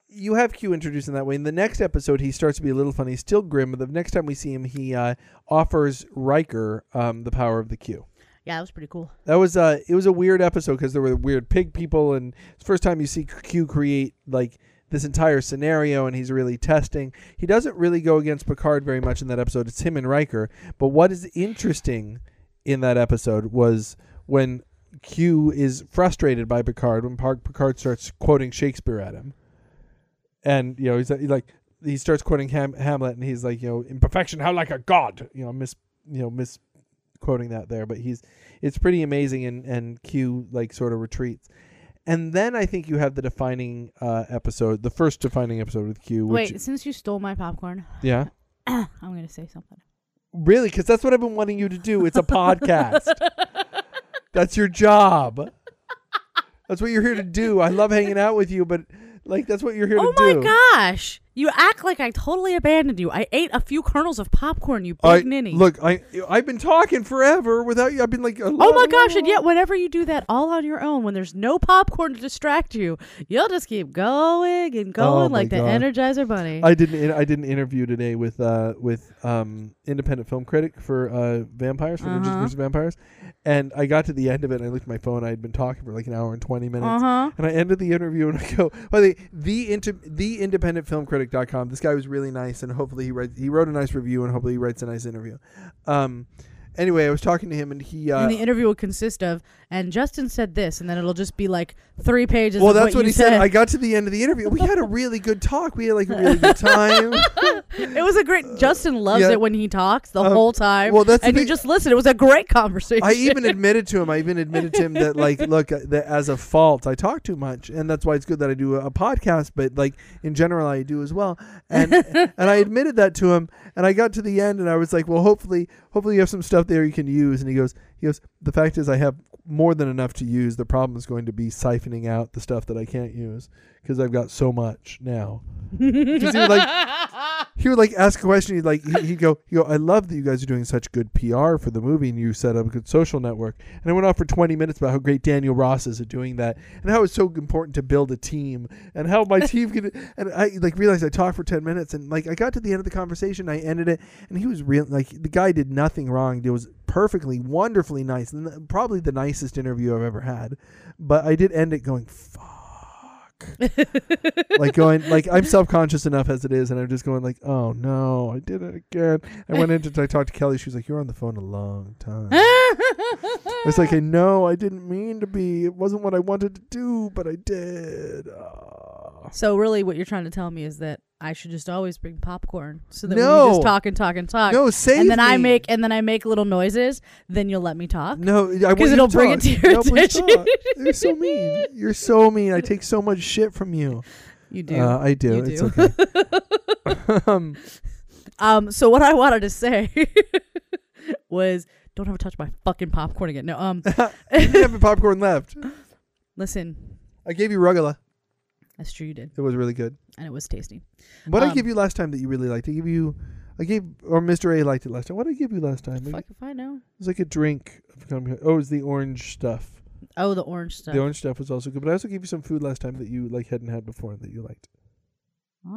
you have Q introduced in that way. In the next episode, he starts to be a little funny, still grim. But the next time we see him, he uh, offers Riker um, the power of the Q. Yeah, that was pretty cool. That was uh, it was a weird episode because there were weird pig people, and first time you see Q create like this entire scenario, and he's really testing. He doesn't really go against Picard very much in that episode. It's him and Riker. But what is interesting in that episode was when Q is frustrated by Picard when Par- Picard starts quoting Shakespeare at him, and you know he's like, he starts quoting Ham- Hamlet, and he's like, you know, imperfection, how like a god, you know, miss, you know, misquoting that there, but he's, it's pretty amazing, and and Q like sort of retreats, and then I think you have the defining uh, episode, the first defining episode with Q. Which, Wait, since you stole my popcorn, yeah, I'm gonna say something. really, because that's what I've been wanting you to do. It's a podcast. that's your job. That's what you're here to do. I love hanging out with you, but like that's what you're here Oh to do. Oh my gosh! You act like I totally abandoned you. I ate a few kernels of popcorn. You big I, ninny. look, I I've been talking forever without you. I've been like, Oh my gosh! And yet, whenever you do that all on your own, when there's no popcorn to distract you, you'll just keep going and going Oh like the God. Energizer Bunny. I didn't I did an interview today with uh with um independent film critic for uh vampires for Uh-huh. Vampires, and I got to the end of it and I looked at my phone. I had been talking for like an hour and twenty minutes. uh huh. And I ended the interview and I go, by the way, the inter- the independentfilmcritic.com. This guy was really nice and hopefully he writes he wrote a nice review and hopefully he writes a nice interview. Um anyway, I was talking to him and he uh and the interview will consist of, and Justin said this, and then it'll just be like three pages. well, that's what, you he said. I got to the end of the interview. We had a really good talk. We had like a really good time. it was a great. Justin loves yeah. it when he talks the Um, whole time. well, that's and you just listen. It was a great conversation. I even admitted to him. I even admitted to him that, like, look, uh, that as a fault, I talk too much, and that's why it's good that I do a, a podcast. But like in general, I do as well. And and I admitted that to him. And I got to the end, and I was like, well, hopefully, hopefully you have some stuff there you can use. And he goes, he goes, the fact is, I have more than enough to use. The problem is going to be siphoning out the stuff that I can't use because I've got so much now. he would like he would like ask a question. He'd like he- he'd go, he go, I love that you guys are doing such good PR for the movie, and you set up a good social network. And I went off for twenty minutes about how great Daniel Ross is at doing that, and how it's so important to build a team, and how my team can. And I like realized I talked for ten minutes, and like I got to the end of the conversation, I ended it, and he was real like the guy did nothing wrong. It was perfectly, wonderfully nice, and probably the nicest interview I've ever had. But I did end it going, fuck. like going like I'm self conscious enough as it is, and I'm just going like, oh no, I did it again. I went into I talked to Kelly. She was like, you're on the phone a long time. I was like, I know, I didn't mean to be. It wasn't what I wanted to do, but I did. Ah. so really, what you're trying to tell me is that I should just always bring popcorn, so that No. just talk and talk and talk, No, save and then I make and then I make little noises, then you'll let me talk. No, I want 'Cause you it'll to bring talk. it to your no, attention. You're so mean. You're so mean. I take so much shit from you. You do. Uh, I do. You it's do. okay. um, Um, so what I wanted to say was, don't ever touch my fucking popcorn again. No, um, you have popcorn left. listen, I gave you Rugula. that's true, you did, It was really good. And it was tasty. What did I Um, give you last time that you really liked? I gave you, I gave, or Mr. A liked it last time. What did I give you last time? It Fuck if I know. was like a drink. Oh, it was the orange stuff. Oh, the orange stuff. The orange stuff was also good. But I also gave you some food last time that you like hadn't had before that you liked. Uh,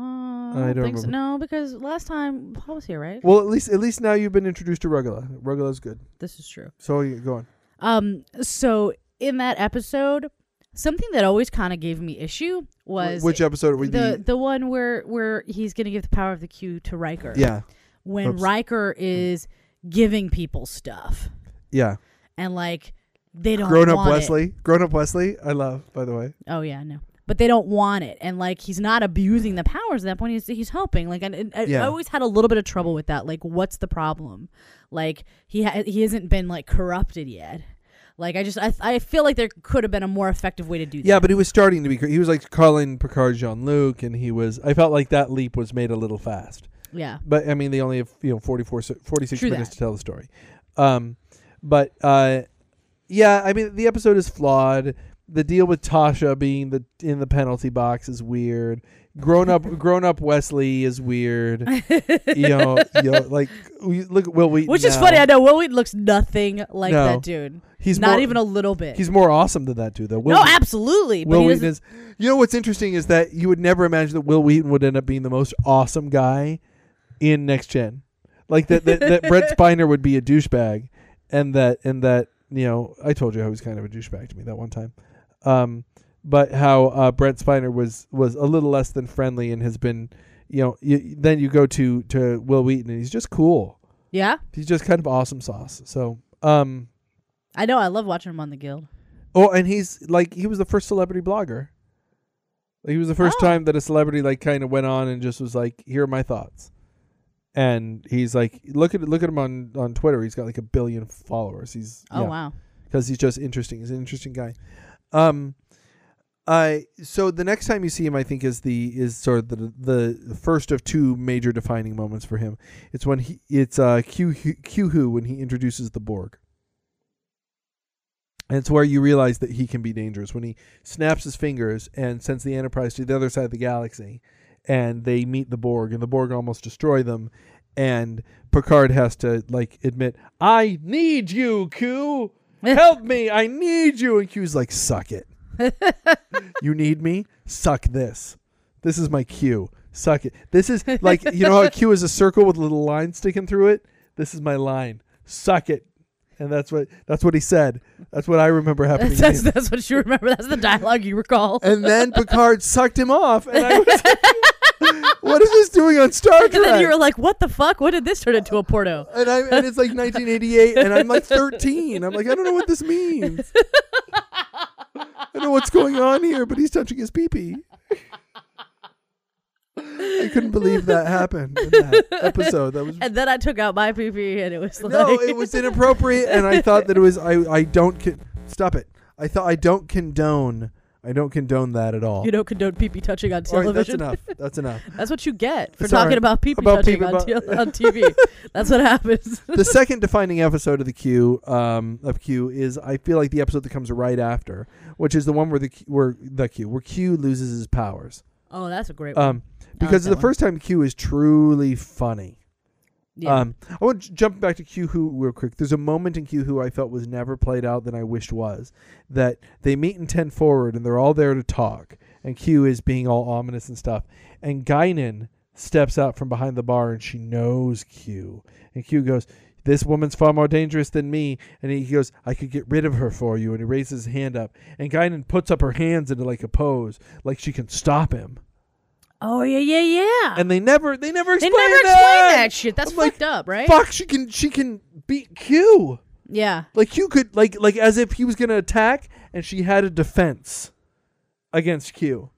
I don't think so. No, because last time Paul was here, right? Well, at least at least now you've been introduced to Rugula. Rugula's good. This is true. So you go on. Um, so in that episode, something that always kind of gave me issue was Which episode were the the? the one where where he's gonna give the power of the Q to Riker. Yeah, When Oops. Riker is giving people stuff yeah. and like they don't Grown up want it. Wesley. Grown up Wesley. I love. By the way. Oh yeah, no. But they don't want it, and like he's not abusing the powers at that point. He's he's helping. Like, and, and I- Yeah. I always had a little bit of trouble with that. Like, what's the problem? Like he ha- he hasn't been like corrupted yet. Like I just I I feel like there could have been a more effective way to do that. Yeah, but he was starting to be. He was like calling Picard Jean Luc, and he was. I felt like that leap was made a little fast. yeah. But I mean, they only have you know 44, 46 True minutes that. to tell the story. Um, but uh, yeah, I mean, the episode is flawed. The deal with Tasha being the in the penalty box is weird. Grown up, grown up Wesley is weird. you know, you know, like we, look Wil Wheaton. Which is now. funny. I know Wil Wheaton looks nothing like No. that dude. He's not more, even a little bit. He's more awesome than that dude, though. Will no, Wheaton- absolutely. But Will he Wheaton doesn't- is. You know what's interesting is that you would never imagine that Wil Wheaton would end up being the most awesome guy in Next Gen, like that that, that Brent Spiner would be a douchebag, and that and that you know I told you how he was kind of a douchebag to me that one time, um, but how uh, Brent Spiner was was a little less than friendly and has been, you know, you, then you go to to Wil Wheaton and he's just cool. yeah, He's just kind of awesome sauce. So um. I know. I love watching him on the Guild. Oh, and he's like he was the first celebrity blogger. He was the first Oh. time that a celebrity like kind of went on and just was like, "Here are my thoughts," and he's like, "Look at look at him on on Twitter. He's got like a billion followers. He's Oh yeah, wow. because he's just interesting. He's an interesting guy." Um, I so the next time you see him, I think is the is sort of the the first of two major defining moments for him. It's when he it's uh Q Q Who when he introduces the Borg. And it's where you realize that he can be dangerous when he snaps his fingers and sends the Enterprise to the other side of the galaxy, and they meet the Borg, and the Borg almost destroy them, and Picard has to like admit, "I need you, Q. Help me! I need you." And Q's like, "Suck it. You need me? Suck this. This is my Q. Suck it. This is like you know how Q is a circle with a little line sticking through it. This is my line. Suck it." And that's what that's what he said. That's what I remember happening. That's, that's what you remember. That's the dialogue you recall. And then Picard sucked him off, and I was like, "What is this doing on Star Trek?" and then you were like, "What the fuck? What did this turn into a porno?" and I and it's like 1988, and I'm like 13. I'm like, I don't know what this means. I don't know what's going on here, but he's touching his pee pee. I couldn't believe that happened in that episode. That was And then I took out my pee pee and it was like, no, it was inappropriate, and I thought that it was. I I don't con- stop it. I thought I don't condone. I don't condone that at all. you don't condone PP touching on All right, that's television. enough. That's enough. That's what you get for It's all talking right. about PP About touching pee-pee, on, about- te- on TV. That's what happens. the second defining episode of the Q um, of Q is I feel like the episode that comes right after, which is the one where the Q- where the Q where Q loses his powers. Oh, that's a great one. Um, because that the one. first time Q is truly funny. Yeah. Um, I want to jump back to Q Who real quick. There's a moment in Q Who I felt was never played out that I wished was that they meet in ten forward and they're all there to talk, and Q is being all ominous and stuff, and Guinan steps out from behind the bar and she knows Q, and Q goes. This woman's far more dangerous than me. And he goes, I could get rid of her for you. And he raises his hand up. And Guinan puts up her hands into like a pose, like she can stop him. Oh yeah, yeah, yeah. And they never, they never explained that. they explain never that. that shit. That's I'm like, fucked up, right? Fuck, she can, she can beat Q. Yeah. Like Q could like like as if he was gonna attack and she had a defense against Q.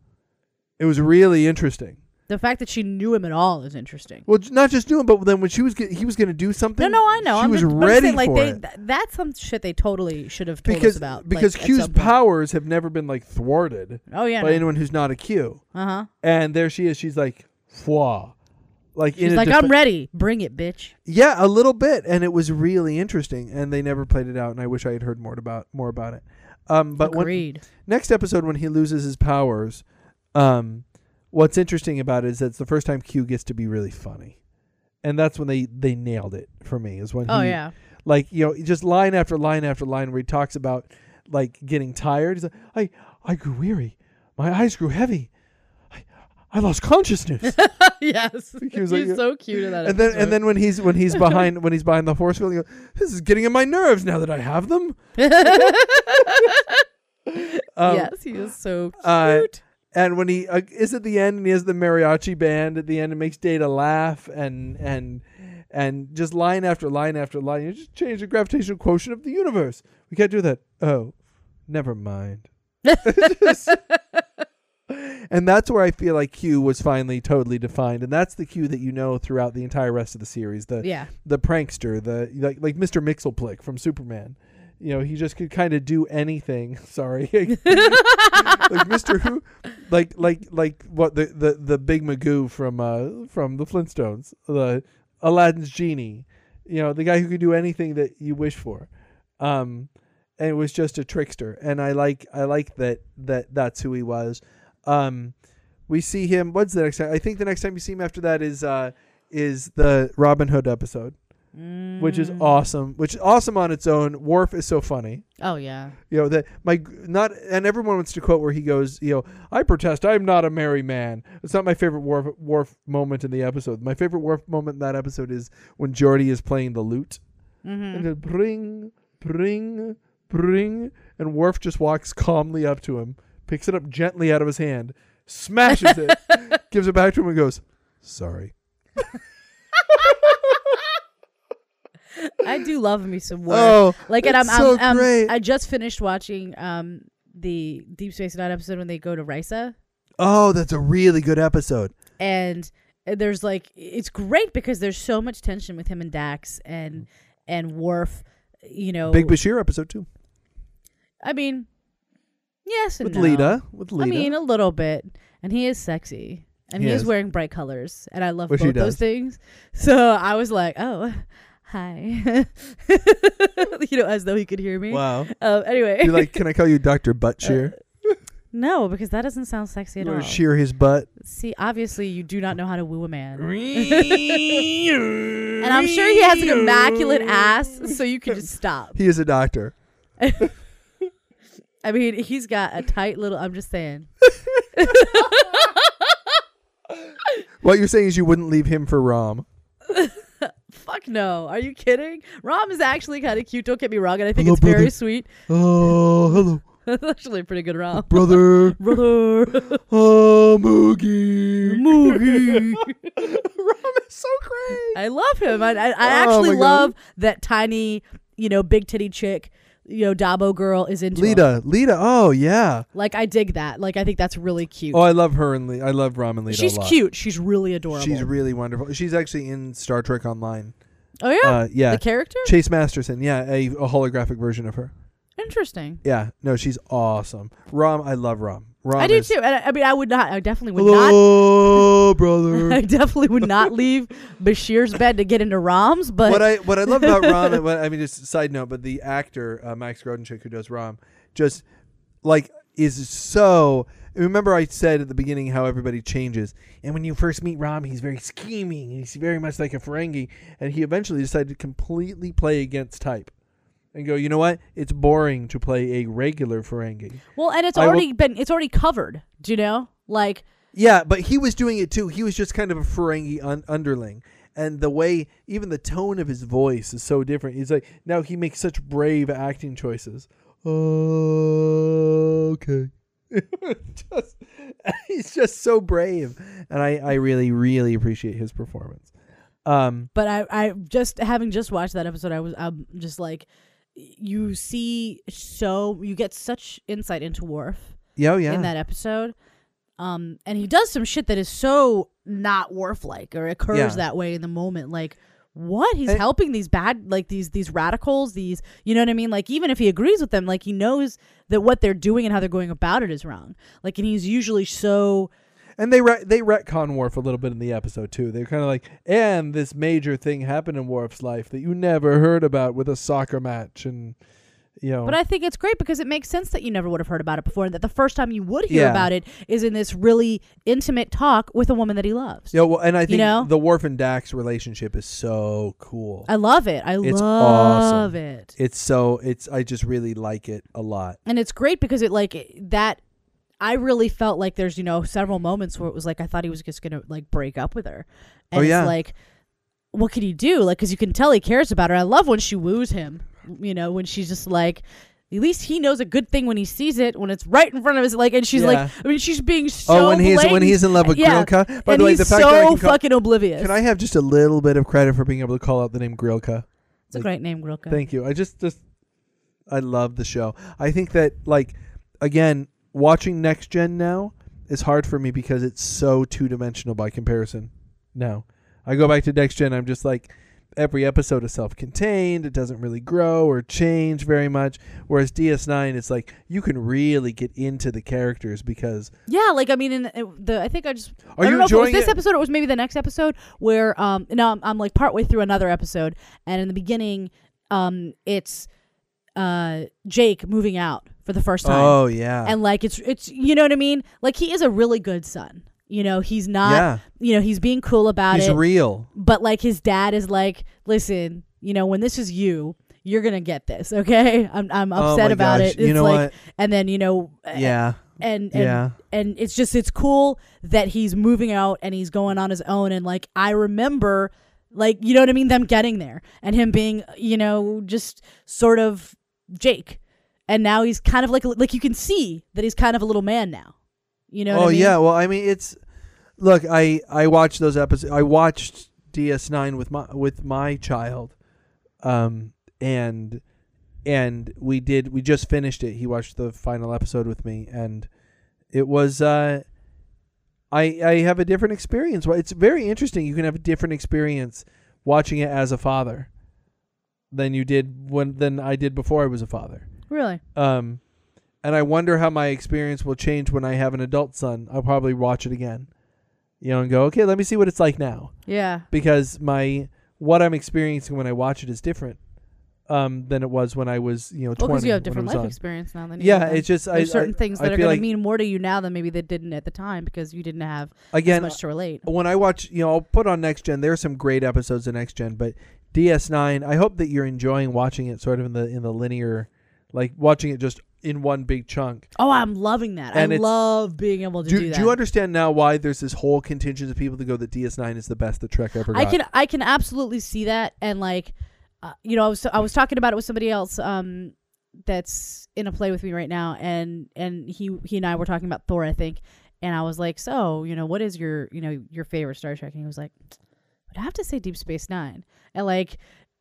It was really interesting. The fact that she knew him at all is interesting. Well, not just knew him, but then when she was get, he was gonna do something. No, no, I know. She I'm was just, ready saying, like, for they, it th- that's some shit they totally should have told because us about. because like, Q's powers have never been like thwarted Oh yeah. by anyone who's not a Q. Uh huh. And there she is. She's like, "Fwa," like in She's like, defe- I'm ready. Bring it, bitch. Yeah, a little bit, and it was really interesting. And they never played it out, and I wish I had heard more about more about it. Um, but when, Agreed. next episode when he loses his powers, um, what's interesting about it is that it's the first time Q gets to be really funny, and that's when they they nailed it for me. Is when oh he, yeah. like you know just line after line after line where he talks about like getting tired. He's like, I I grew weary, my eyes grew heavy, I I lost consciousness. yes. He was like- He's so cute in that. and then and then when he's when he's behind when he's behind the horse wheel, he goes, "This is getting in my nerves now that I have them." Um, yes, he is so cute. uh, And when he uh, is at the end and he has the mariachi band at the end, it makes Data laugh and and and just line after line after line. You just change the gravitational quotient of the universe. We can't do that. Oh, never mind. Just- and that's where I feel like Q was finally totally defined, and that's the Q that you know throughout the entire rest of the series. The yeah. the prankster, the like like Mr. Mxyzptlk from Superman. You know, he just could kind of do anything. Sorry, like Mr. Who, like like like what the the the big Magoo from uh from the Flintstones, the Aladdin's genie. You know, the guy who could do anything that you wish for. Um, and it was just a trickster, and I like I like that that that's who he was. Um, we see him. What's the next time? I think the next time you see him after that is uh is the Robin Hood episode which is Mm. awesome. Which is awesome on its own. Worf is so funny. Oh yeah. You know that my not and everyone wants to quote where he goes. You know, I protest. I'm not a merry man. It's not my favorite Worf Worf moment in the episode. My favorite Worf moment in that episode is when Geordi is playing the lute Mm-hmm. and bring, bring, bring, and Worf just walks calmly up to him, picks it up gently out of his hand, smashes it, gives it back to him, and goes, "Sorry." I do love me some Worf. Oh, like, and I'm, so I'm, I'm. I just finished watching um the Deep Space Nine episode when they go to Risa. Oh, that's a really good episode. and there's like it's great because there's so much tension with him and Dax and and Worf. You know, Big Bashir episode too. I mean, yes and With no. Leeta. With Leeta. I mean, a little bit, and he is sexy, and he, He is. is. wearing bright colors, and I love Which both those things. So I was like, oh, hi, you know, as though he could hear me. wow. Um, anyway, You're like, can I call you Doctor Butt Shear? no, because that doesn't sound sexy at You all. shear his butt? See, obviously, you do not know how to woo a man. And I'm sure he has an immaculate ass, so you can just stop. He is a doctor. I mean, he's got a tight little. I'm just saying. What you're saying is you wouldn't leave him for Rom. Fuck no. Are you kidding? Rom is actually kind of cute. Don't get me wrong, and I think Hello, it's very sweet. Oh, hello, That's actually a pretty good Rom. brother. Brother. Oh, Moogie. Moogie. Rom is so great. I love him. I, I, I Oh actually love that tiny, you know, big titty chick, you know, Dabo girl is into him. Leeta. Leeta. Oh, yeah. Like, I dig that. Like, I think that's really cute. Oh, I love her and Leeta. I love Rom and Leeta She's a lot. cute. She's really adorable. She's really wonderful. She's actually in Star Trek Online. Oh, yeah? Uh, yeah. The character? Chase Masterson. Yeah, a, a holographic version of her. Interesting. Yeah. No, she's awesome. Rom, I love Rom. Rom I do is- too. And I, I mean, I would not, I definitely would not Hello, brother. I brother. definitely would not leave Bashir's bed to get into Rom's, but what I what I love about Rom, and what, I mean, just a side note, but the actor uh, Max Grodenchik who does Rom, just like is so. Remember, I said at the beginning how everybody changes, and when you first meet Rom, he's very scheming. He's very much like a Ferengi, and he eventually decided to completely play against type, and go, you know what? It's boring to play a regular Ferengi. well, and it's I will- already been it's already covered. Do you know? Like Yeah, but he was doing it too. He was just kind of a Ferengi un- underling. And the way, even the tone of his voice is so different. He's like, now he makes such brave acting choices. Okay. just, he's just so brave. And I, I really, really appreciate his performance. Um, But I, I just having just watched that episode, I was I'm just like, you see so you get such insight into Worf yeah, oh, yeah. in that episode, um, and he does some shit that is so not Worf like or occurs Yeah. that way in the moment. Like, what he's helping these bad like these these radicals, these you know what I mean? Like even if he agrees with them, like he knows that what they're doing and how they're going about it is wrong. Like, and he's usually so And they re- they retcon Worf a little bit in the episode too. They're kind of like, and this major thing happened in Worf's life that you never heard about with a soccer match, and you know. But I think it's great because it makes sense that you never would have heard about it before, and that the first time you would hear Yeah. about it is in this really intimate talk with a woman that he loves. yeah, well, and I think know? the Worf and Dax relationship is so cool. I love it. I It's love awesome. it. it's so it's I just really like it a lot. And it's great because it like it- that I really felt like there's, you know, several moments where it was like I thought he was just going to like break up with her. Oh, and Oh, yeah. it's like what could he do? Like cuz you can tell he cares about her. I love when she woos him. You know, when she's just like at least he knows a good thing when he sees it when it's right in front of his like and she's Yeah. like I mean she's being so oh, when he's when he's in love with Yeah. Grilka. By and the way, the fact so that I can, call, fucking oblivious. can I have just a little bit of credit for being able to call out the name Grilka? it's a great name, Grilka. Thank you. I just just I love the show. I think that like again, watching Next Gen now is hard for me because it's so two dimensional by comparison. Now, I go back to Next Gen, I'm just like every episode is self-contained. It doesn't really grow or change very much. Whereas DS9, it's like you can really get into the characters because Yeah, like I mean, in the I think I just Are I don't you know if it was enjoying this it? episode or it was maybe the next episode where um no I'm, I'm like partway through another episode and in the beginning um it's uh Jake moving out for the first time oh yeah, and like it's it's you know what I mean like he is a really good son you know he's not yeah, you know he's being cool about he's it. He's real. but like his dad is like listen you know when this is you you're gonna get this okay? I'm I'm Oh upset my about gosh. it. It's You know like what? and then you know uh, Yeah, and and yeah. and it's just it's cool that he's moving out and he's going on his own. And like I remember like you know what I mean? Them getting there and him being you know just sort of Jake. And now he's kind of like like you can see that he's kind of a little man now you know oh I mean? yeah, well I mean it's look I I watched those episodes. I watched DS9 with my with my child, um and and we did we just finished it. He watched the final episode with me and it was uh I I have a different experience. Well, it's very interesting. You can have a different experience watching it as a father than you did when than I did before I was a father. Really? Um, and I wonder how my experience will change when I have an adult son. I'll probably watch it again, you know, and go, okay, let me see what it's like now, Yeah. because my what I'm experiencing when I watch it is different um, than it was when I was, you know, Well, twenty. you have different life on. experience now than you Yeah, it's just I, certain I, things I that are going like, to mean more to you now than maybe they didn't at the time because you didn't have again as much to relate. when I watch, you know, I'll put on Next Gen. There are some great episodes of Next Gen, but DS9. I hope that you're enjoying watching it sort of in the in the linear, like watching it just in one big chunk. Oh, I'm loving that. And I it's- love being able to Do, do, do, you understand now why there's this whole contingent of people that go that DS9 is the best the Trek ever got? I can I can absolutely see that and like uh, you know I was I was talking about it with somebody else um that's in a play with me right now and and he he and I were talking about Thor I think and I was like so you know what is your you know your favorite Star Trek and he was like I'd have to say Deep Space 9 and like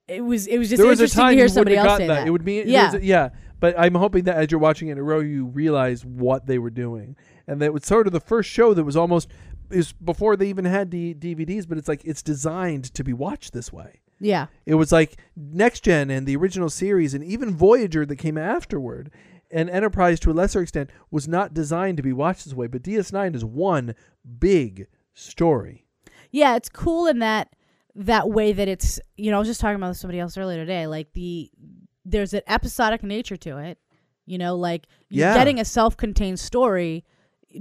it was it was just there was a interesting time to hear somebody else say that. that. It would be Yeah. was yeah. But I'm hoping that as you're watching it in a row, you realize what they were doing, and that was sort of the first show that was almost is before they even had D- DVDs. But it's like it's designed to be watched this way. yeah It was like Next Gen and the original series, and even Voyager that came afterward, and Enterprise to a lesser extent was not designed to be watched this way. But DS9 is one big story. yeah it's cool in that that way that it's you know I was just talking about with somebody else earlier today like the there's an episodic nature to it you know like you're Yeah. getting a self-contained story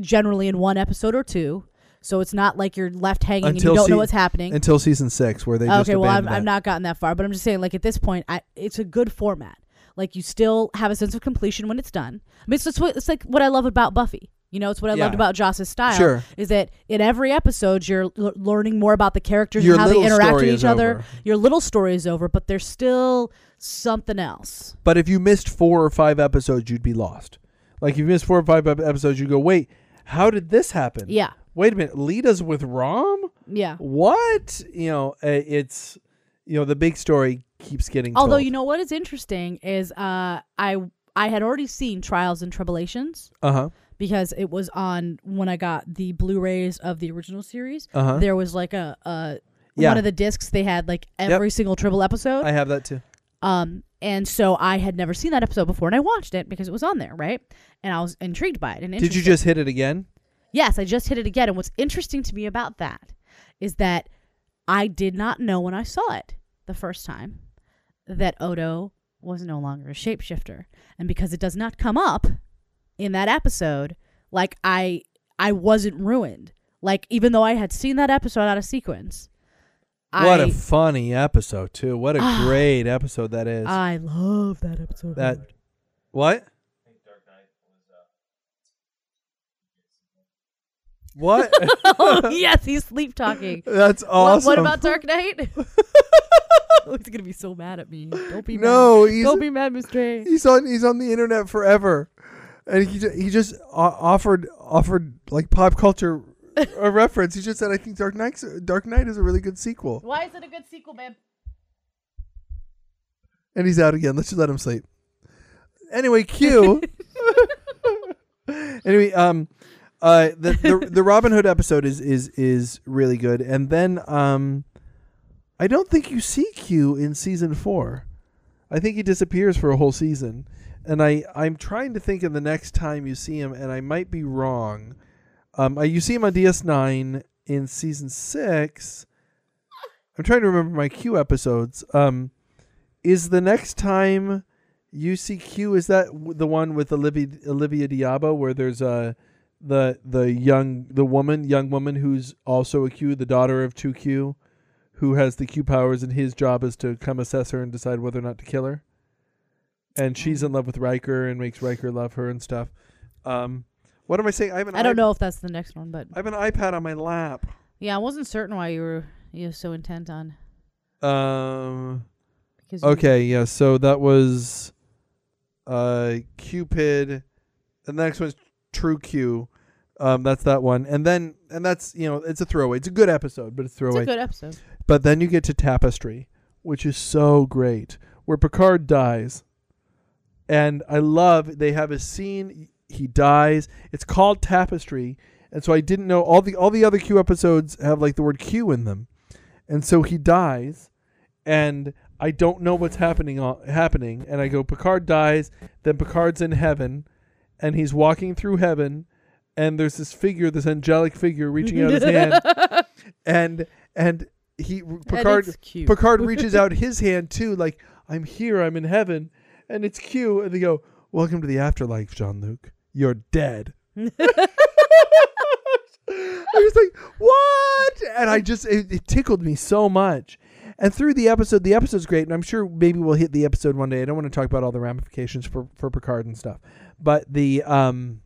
generally in one episode or two. So it's not like you're left hanging and you don't know what's happening. Until season six, where they just okay well I've, I've not gotten that far but i'm just saying like at this point I, it's a good format. Like you still have a sense of completion when it's done. I mean it's, what, it's like what i love about buffy you know it's what i loved about joss's style Sure. is that in every episode you're l- learning more about the characters Your and how they little interact with story each is other over. your little story is over but there's still something else But if you missed four or five episodes, you'd be lost. Like if you missed four or five ep- episodes, you go, wait, how did this happen? yeah Wait a minute, Leeta's with Rom? yeah What? You know, uh, it's you know the big story keeps getting. although you know what is interesting is uh i i had already seen Trials and Tribble-ations uh huh, because it was on when I got the Blu-rays of the original series. uh huh. There was like a, a Yeah. one of the discs they had like every single triple episode. I have that too. um, and so I had never seen that episode before, and I watched it because it was on there, right? And I was intrigued by it. And Did you just hit it again? Yes, I just hit it again. And what's interesting to me about that is that I did not know when I saw it the first time that Odo was no longer a shapeshifter. And because it does not come up in that episode, like I I wasn't ruined. Like even though I had seen that episode out of sequence. what I, a funny episode too. What a Ah. great episode that is. I love that episode. that what? What? oh yes, he's sleep talking. That's awesome. what about Dark Knight? oh, he's gonna be so mad at me. Don't be No, mad. Don't be mad, Mr. A. he's on he's on the internet forever, and he ju- he just offered offered like pop culture a reference. He just said, "I think Dark Knight Dark Knight is a really good sequel," Why is it a good sequel, babe? and he's out again. Let's just let him sleep. Anyway, Q. anyway, um, uh, the, the the Robin Hood episode is is is really good, and then um, I don't think you see Q in season four. I think he disappears for a whole season, and I I'm trying to think of the next time you see him, and I might be wrong. Um, uh, you see him on DS9 in season six. I'm trying to remember my Q episodes. Um, is the next time you see Q is that the one with Olivia Olivia d'Abo where there's a the the young the woman young woman who's also a Q, the daughter of two Q, who has the Q powers, and his job is to come assess her and decide whether or not to kill her. And she's in love with Riker and makes Riker love her and stuff. Um, what am I saying? I have an I don't iP- know if that's the next one, but I have an iPad on my lap. yeah, I wasn't certain why you were you were so intent on Um. because you- Okay. Yeah. So that was, uh, Cupid. The next one's True Q. Um, that's that one, and then and that's you know it's a throwaway. It's a good episode, but it's it's throwaway. a good episode. But then you get to Tapestry, which is so great, where Picard dies. And I love they have a scene he dies. It's called Tapestry, and so I didn't know all the all the other Q episodes have like the word Q in them, and so he dies, and I don't know what's happening happening, and I go Picard dies, then Picard's in heaven, and he's walking through heaven, and there's this figure, this angelic figure reaching out his hand, and and he Picard. Picard reaches out his hand too, like I'm here, I'm in heaven, and it's Q, and they go, "Welcome to the afterlife, Jean Luc. You're dead." I was like, "What?" And I just it, it tickled me so much. And through the episode, the episode's great, and I'm sure maybe we'll hit the episode one day. I don't want to talk about all the ramifications for for Picard and stuff, but the um,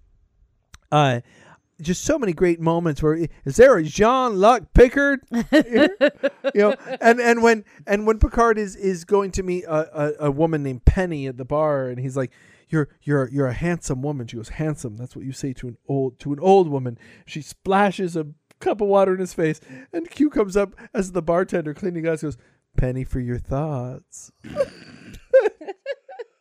uh, just so many great moments where is there a Jean Luc Picard? you know, and and when and when Picard is is going to meet a, a, a woman named Penny at the bar, and he's like, "You're you're you're a handsome woman." She goes, "Handsome." That's what you say to an old to an old woman. She splashes a cup of water in his face, and Q comes up as the bartender cleaning glass. Goes, "Penny for your thoughts."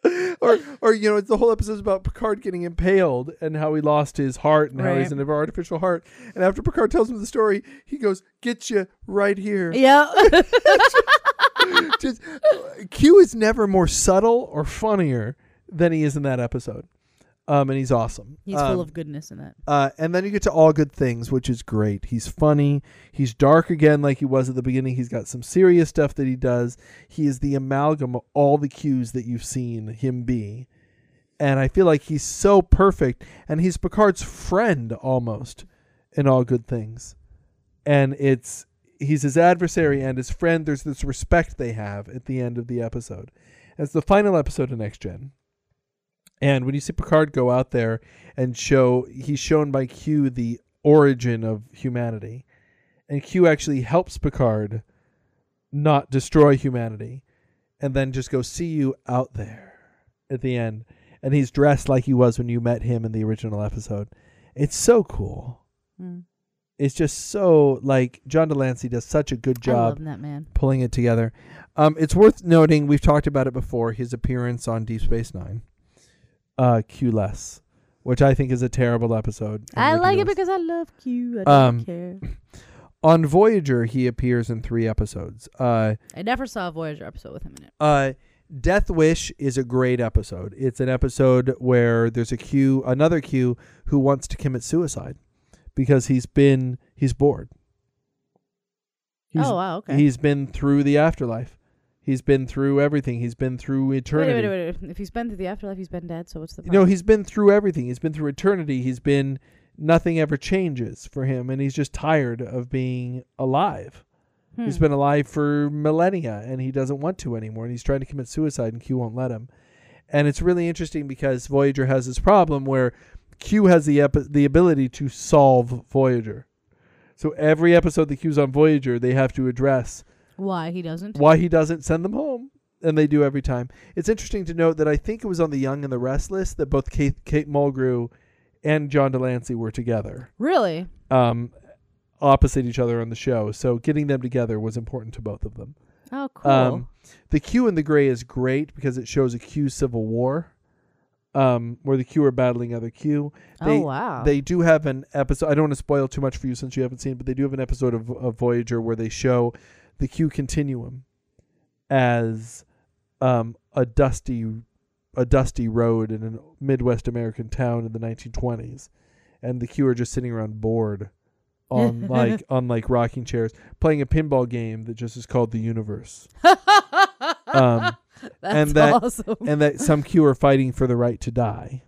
or or you know the whole episode is about Picard getting impaled and how he lost his heart and how he's Right. an artificial heart. And after Picard tells him the story, he goes, "Get you right here." yeah. Just uh, Q is never more subtle or funnier than he is in that episode. Um, and he's awesome. He's Um, full of goodness in that. uh, and then you get to all good things, which is great. He's funny. He's dark again, like he was at the beginning. He's got some serious stuff that he does. He is the amalgam of all the cues that you've seen him be. And I feel like he's so perfect. And he's Picard's friend almost in all good things. And it's he's his adversary and his friend. There's this respect they have at the end of the episode. It's the final episode of Next Gen. And when you see Picard go out there and show, he's shown by Q the origin of humanity. And Q actually helps Picard not destroy humanity and then just go, see you out there at the end. And he's dressed like he was when you met him in the original episode. It's so cool. Mm. It's just so, like, John de Lancie does such a good job love that man. pulling it together. Um, it's worth noting we've talked about it before. His appearance on Deep Space Nine, uh, Q less, which I think is a terrible episode. I like it because I love Q. I don't Um, care. on Voyager he appears in three episodes. Uh, I never saw a Voyager episode with him in it. uh, Death Wish is a great episode. It's an episode where there's a Q, another Q, who wants to commit suicide because he's been he's bored. He's, oh wow, okay. He's been through the afterlife. He's been through everything. He's been through eternity. wait, wait, wait. If he's been through the afterlife, he's been dead. So what's the You problem? know, he's been through everything. He's been through eternity. He's been nothing ever changes for him and he's just tired of being alive. Hmm. He's been alive for millennia and he doesn't want to anymore and he's trying to commit suicide and Q won't let him. And it's really interesting because Voyager has this problem where Q has the the ability to solve Voyager. So every episode that Q's on Voyager, they have to address Why he doesn't? why he doesn't send them home. And they do every time. It's interesting to note that I think it was on the Young and the Restless that both Kate, Kate Mulgrew and John de Lancie were together, Really? um, opposite each other on the show. So getting them together was important to both of them. Oh, cool. Um, the Q and the Gray is great because it shows a Q civil war, um, where the Q are battling other Q. they- oh wow. They do have an episode. I don't want to spoil too much for you since you haven't seen it, but they do have an episode of, of Voyager where they show the Q continuum as um, a dusty, a dusty road in a Midwest American town in the 1920s, and the Q are just sitting around bored on like on like rocking chairs playing a pinball game that just is called the Universe. um, That's and that- awesome. and that some Q are fighting for the right to die.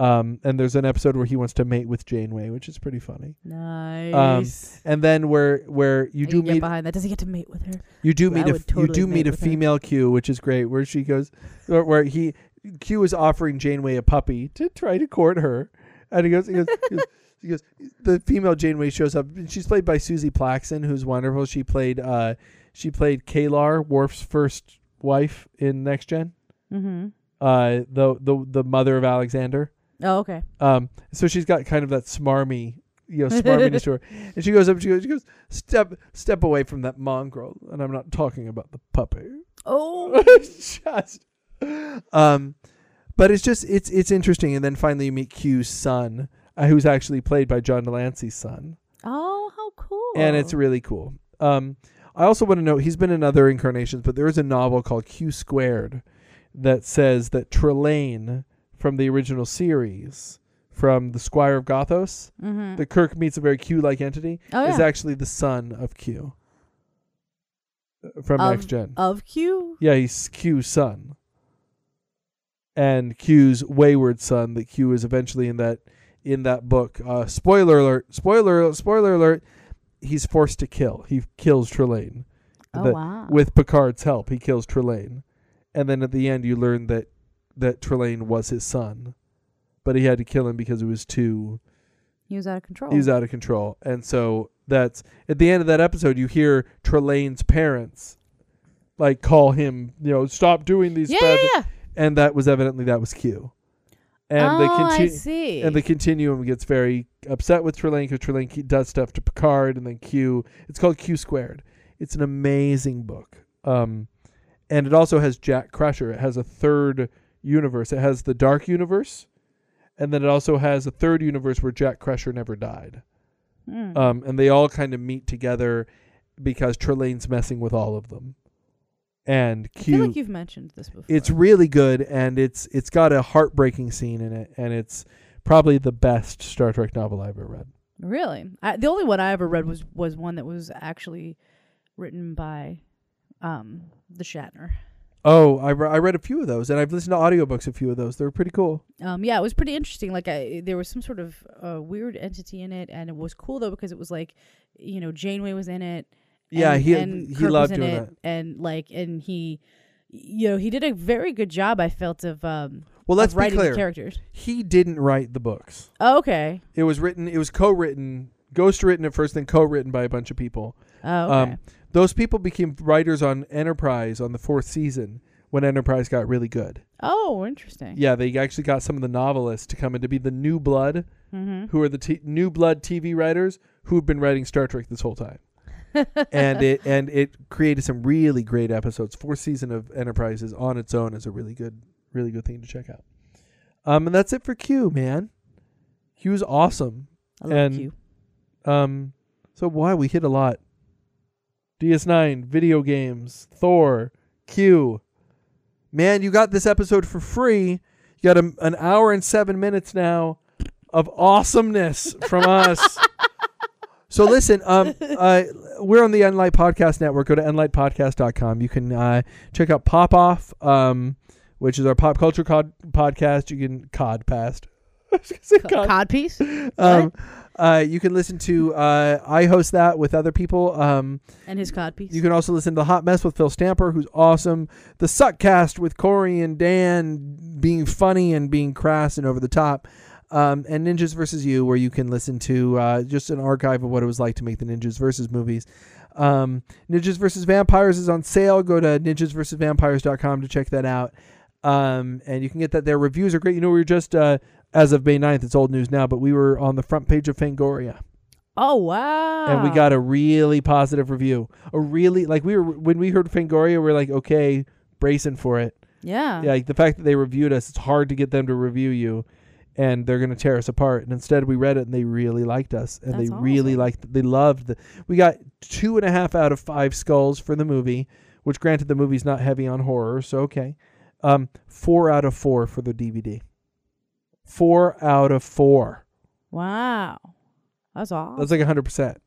Um, and there's an episode where he wants to mate with Janeway, which is pretty funny. nice. And then where where you I do meet behind that. Does he get to mate with her? you do meet a would you do meet a with her. female Q, which is great. Where she goes, where, where he Q is offering Janeway a puppy to try to court her, and he goes he goes. He goes he goes, the female Janeway shows up. and She's played by Suzie Plakson, who's wonderful. She played, uh, she played K'Ehleyr, Worf's first wife in Next Gen. Mm-hmm. Uh, the the the mother of Alexander. Oh, okay. Um, so she's got kind of that smarmy, you know, smarminess to her. And she goes up, she goes, she goes, step, step away from that mongrel. And I'm not talking about the puppy. Oh, just, um, but it's just, it's, it's interesting. And then finally you meet Q's son. uh, who's actually played by John de Lancie's son, Oh, how cool! and it's really cool. Um, I also want to note he's been in other incarnations, but there is a novel called Q Squared that says that Trelane from the original series, from the Squire of Gothos, Mhm. the Kirk meets a very Q-like entity, oh, yeah. is actually the son of Q uh, from Of- Next Gen. of Q. Yeah, he's Q's son. And Q's wayward son that Q is eventually in that in that book. Uh, spoiler alert, spoiler alert! spoiler alert, he's forced to kill. He kills Trelane. Oh The- wow! With Picard's help, he kills Trelane. And then at the end you learn that that Trelane was his son. But he had to kill him because it was too he was out of control. he was out of control. And so that's at the end of that episode you hear Trelane's parents like call him, you know, stop doing these yeah, bad yeah, yeah. and that was evidently that was Q. And oh, the I see. and the continuum gets very upset with Trelane because Trelane does stuff to Picard, and then Q. It's called Q squared. It's an amazing book, um, and it also has Jack Crusher. It has a third universe. It has the Dark Universe, and then it also has a third universe where Jack Crusher never died. Hmm. Um, and they all kind of meet together because Trelane's messing with all of them, and I Q. feel like you've mentioned this before. It's really good, and it's it's got a heartbreaking scene in it, and it's probably the best Star Trek novel I've ever read. really I, the only one I ever read was was one that was actually written by um the Shatner. Oh, I, re- I read a few of those, and I've listened to audiobooks a few of those. They're pretty cool. Um, yeah, it was pretty interesting. Like, I there was some sort of uh, weird entity in it, and it was cool though because it was like, you know, Janeway was in it. Yeah, and, he and he Kirk loved doing it, that. and like, and he, you know, he did a very good job. I felt of um Well, let's be clear. characters. He didn't write the books. Oh, okay. It was written. It was co-written, ghost-written at first, then co-written by a bunch of people. Oh, okay. Um, Those people became writers on Enterprise on the fourth season when Enterprise got really good. oh, interesting. Yeah, they actually got some of the novelists to come in to be the new blood, Mm-hmm. who are the t- new blood TV writers who've been writing Star Trek this whole time. and it and it created some really great episodes. Fourth season of Enterprise is on its own is a really good, really good thing to check out. Um, and that's it for Q, man. Q's awesome. I love and- Q. Um, so why we hit a lot. DS9, video games, Thor, Q. Man, you got this episode for free. You got a, an hour and seven minutes now of awesomeness from us. so listen, um, uh, we're on the Enlight Podcast Network. Go to enlightpodcast.com. You can uh, check out Pop Off, um, which is our pop culture cod- podcast. You can cod past. Say cod cod piece. um, uh, you can listen to uh, I host that with other people. Um, and his cod piece. you can also listen to the Hot Mess with Phil Stamper, who's awesome. The Suckcast with Corey and Dan being funny and being crass and over the top. Um, and Ninjas versus You, where you can listen to uh, just an archive of what it was like to make the Ninjas versus movies. Um, Ninjas versus Vampires is on sale. Go to ninjasversusvampires.com to check that out. Um, and you can get that there. Reviews are great. You know, we were just, uh, as of May 9th, it's old news now, but we were on the front page of Fangoria oh wow. and we got a really positive review. A really like we were when we heard Fangoria, we are like, okay, bracing for it. yeah. Yeah, like the fact that they reviewed us, it's hard to get them to review you, and they're gonna tear us apart. And instead, we read it and they really liked us, and That's they really liked. They loved. The, we got two and a half out of five skulls for the movie, which granted the movie's not heavy on horror, so okay. Um, four out of four for the DVD. Four out of four. Wow. That's awesome. That's like hundred percent.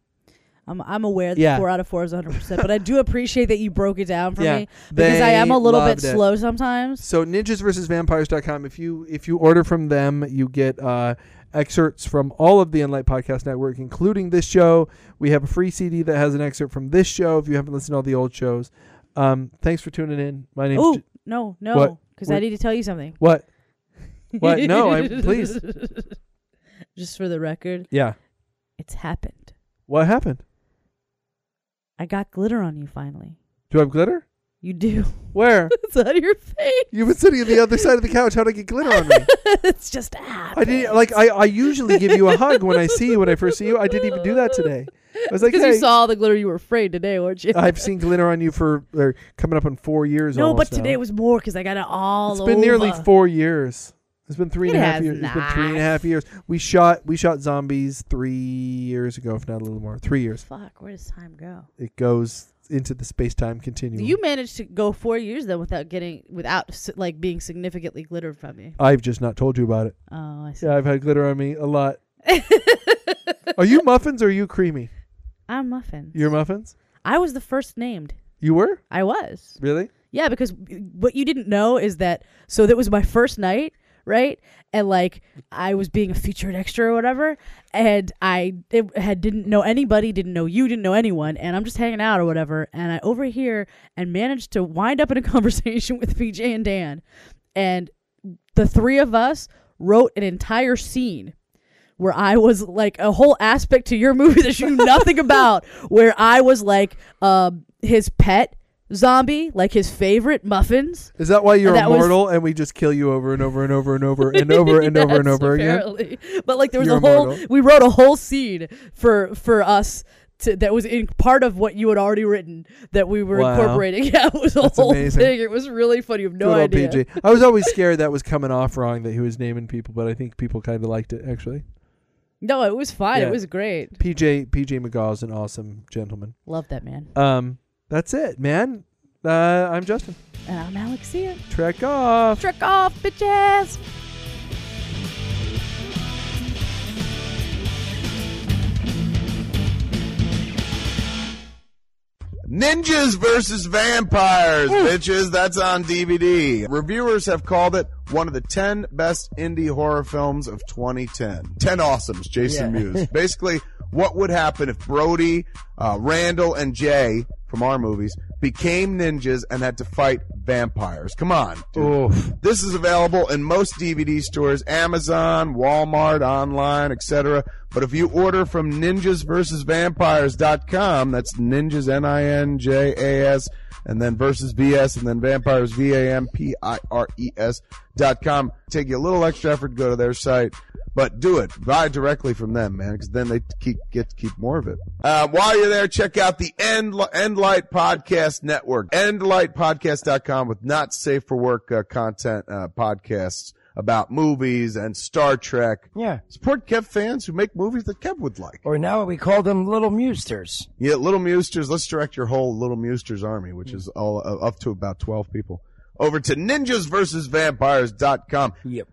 I'm I'm aware that Yeah. four out of four is 100, percent but I do appreciate that you broke it down for Yeah, me because I am a little bit loved it. slow sometimes. So ninjasversusvampires.com. If you if you order from them, you get uh, excerpts from all of the Enlight Podcast Network, including this show. We have a free CD that has an excerpt from this show. If you haven't listened to all the old shows, um, thanks for tuning in. My name's Oh J- no, What? no, because I What? need to tell you something. what? What? No, I- please. Just for the record, Yeah. it's happened. What happened? I got glitter on you finally. Do I have glitter? You do. Where? it's on your face. You've been sitting on the other side of the couch. How'd I get glitter on me? it's just happened. I didn't like. I, I usually give you a hug when I see you. When I first see you, I didn't even do that today. I was like, because hey, you saw all the glitter, you were afraid today, weren't you? I've seen glitter on you for or coming up on four years. no, but now. today was more because I got it all. It's been nearly over. four years. It's been three and a half years. It's been three and a not. years. We shot we shot zombies three years ago, if not a little more. Three years. Fuck, where does time go? It goes into the space time continuum. You managed to go four years though without getting without like being significantly glittered from me. I've just not told you about it. Oh, I see. Yeah, I've had glitter on me a lot. are you muffins or are you creamy? I'm muffins. You're muffins? I was the first named. You were? I was. Really? Yeah, because what you didn't know is that so that was my first night, right? And like I was being a featured extra or whatever, and I it had didn't know anybody, didn't know you, didn't know anyone, and I'm just hanging out or whatever, and I overhear and managed to wind up in a conversation with PJ and Dan, and the three of us wrote an entire scene where I was like a whole aspect to your movie that you knew nothing about, where I was like um, his pet zombie, like his favorite muffins. Is that why you're That was- immortal and we just kill you over and over and over and over and over and over and Yes, over again? apparently. But like there was You're a whole immortal. we wrote a whole scene for for us to, that was in part of what you had already written that we were Wow. incorporating. Yeah, it was a That's whole amazing. thing. It was really funny. You have no idea. PJ. I was always scared that was coming off wrong that he was naming people, but I think people kind of liked it actually. No, it was fine. Yeah. It was great. PJ PJ McGaw is an awesome gentleman. Love that man. Um, that's it, man. Uh, I'm Justin. And I'm Alexia. Trek off. Trick off, bitches. Ninjas versus vampires, bitches. That's on DVD. Reviewers have called it one of the 10 best indie horror films of 2010. 10 awesomes, Jason Mewes. Basically, what would happen if Brodie, uh, Randall, and Jay from our movies became ninjas and had to fight vampires? Come on. This is available in most DVD stores, Amazon, Walmart, online, etc. But if you order from ninjasversusvampires.com, that's ninjas, N-I-N-J-A-S, and then versus VS, and then vampires, V-A-M-P-I-R-E-S E dot com. Take you a little extra effort go to their site, but do it. Buy directly from them, man, because then they keep, get to keep more of it. Uh, while you're there, check out the End, Endlight Podcast Network, endlightpodcast.com with not safe for work uh, content uh, podcasts about movies and Star Trek. Yeah. Support Kev fans who make movies that Kev would like. Or now we call them little musters. Yeah, Little Musters. Let's direct your whole Little Musters army, which is all uh, up to about 12 people, over to ninjas ninjasversusvampires.com. Yep.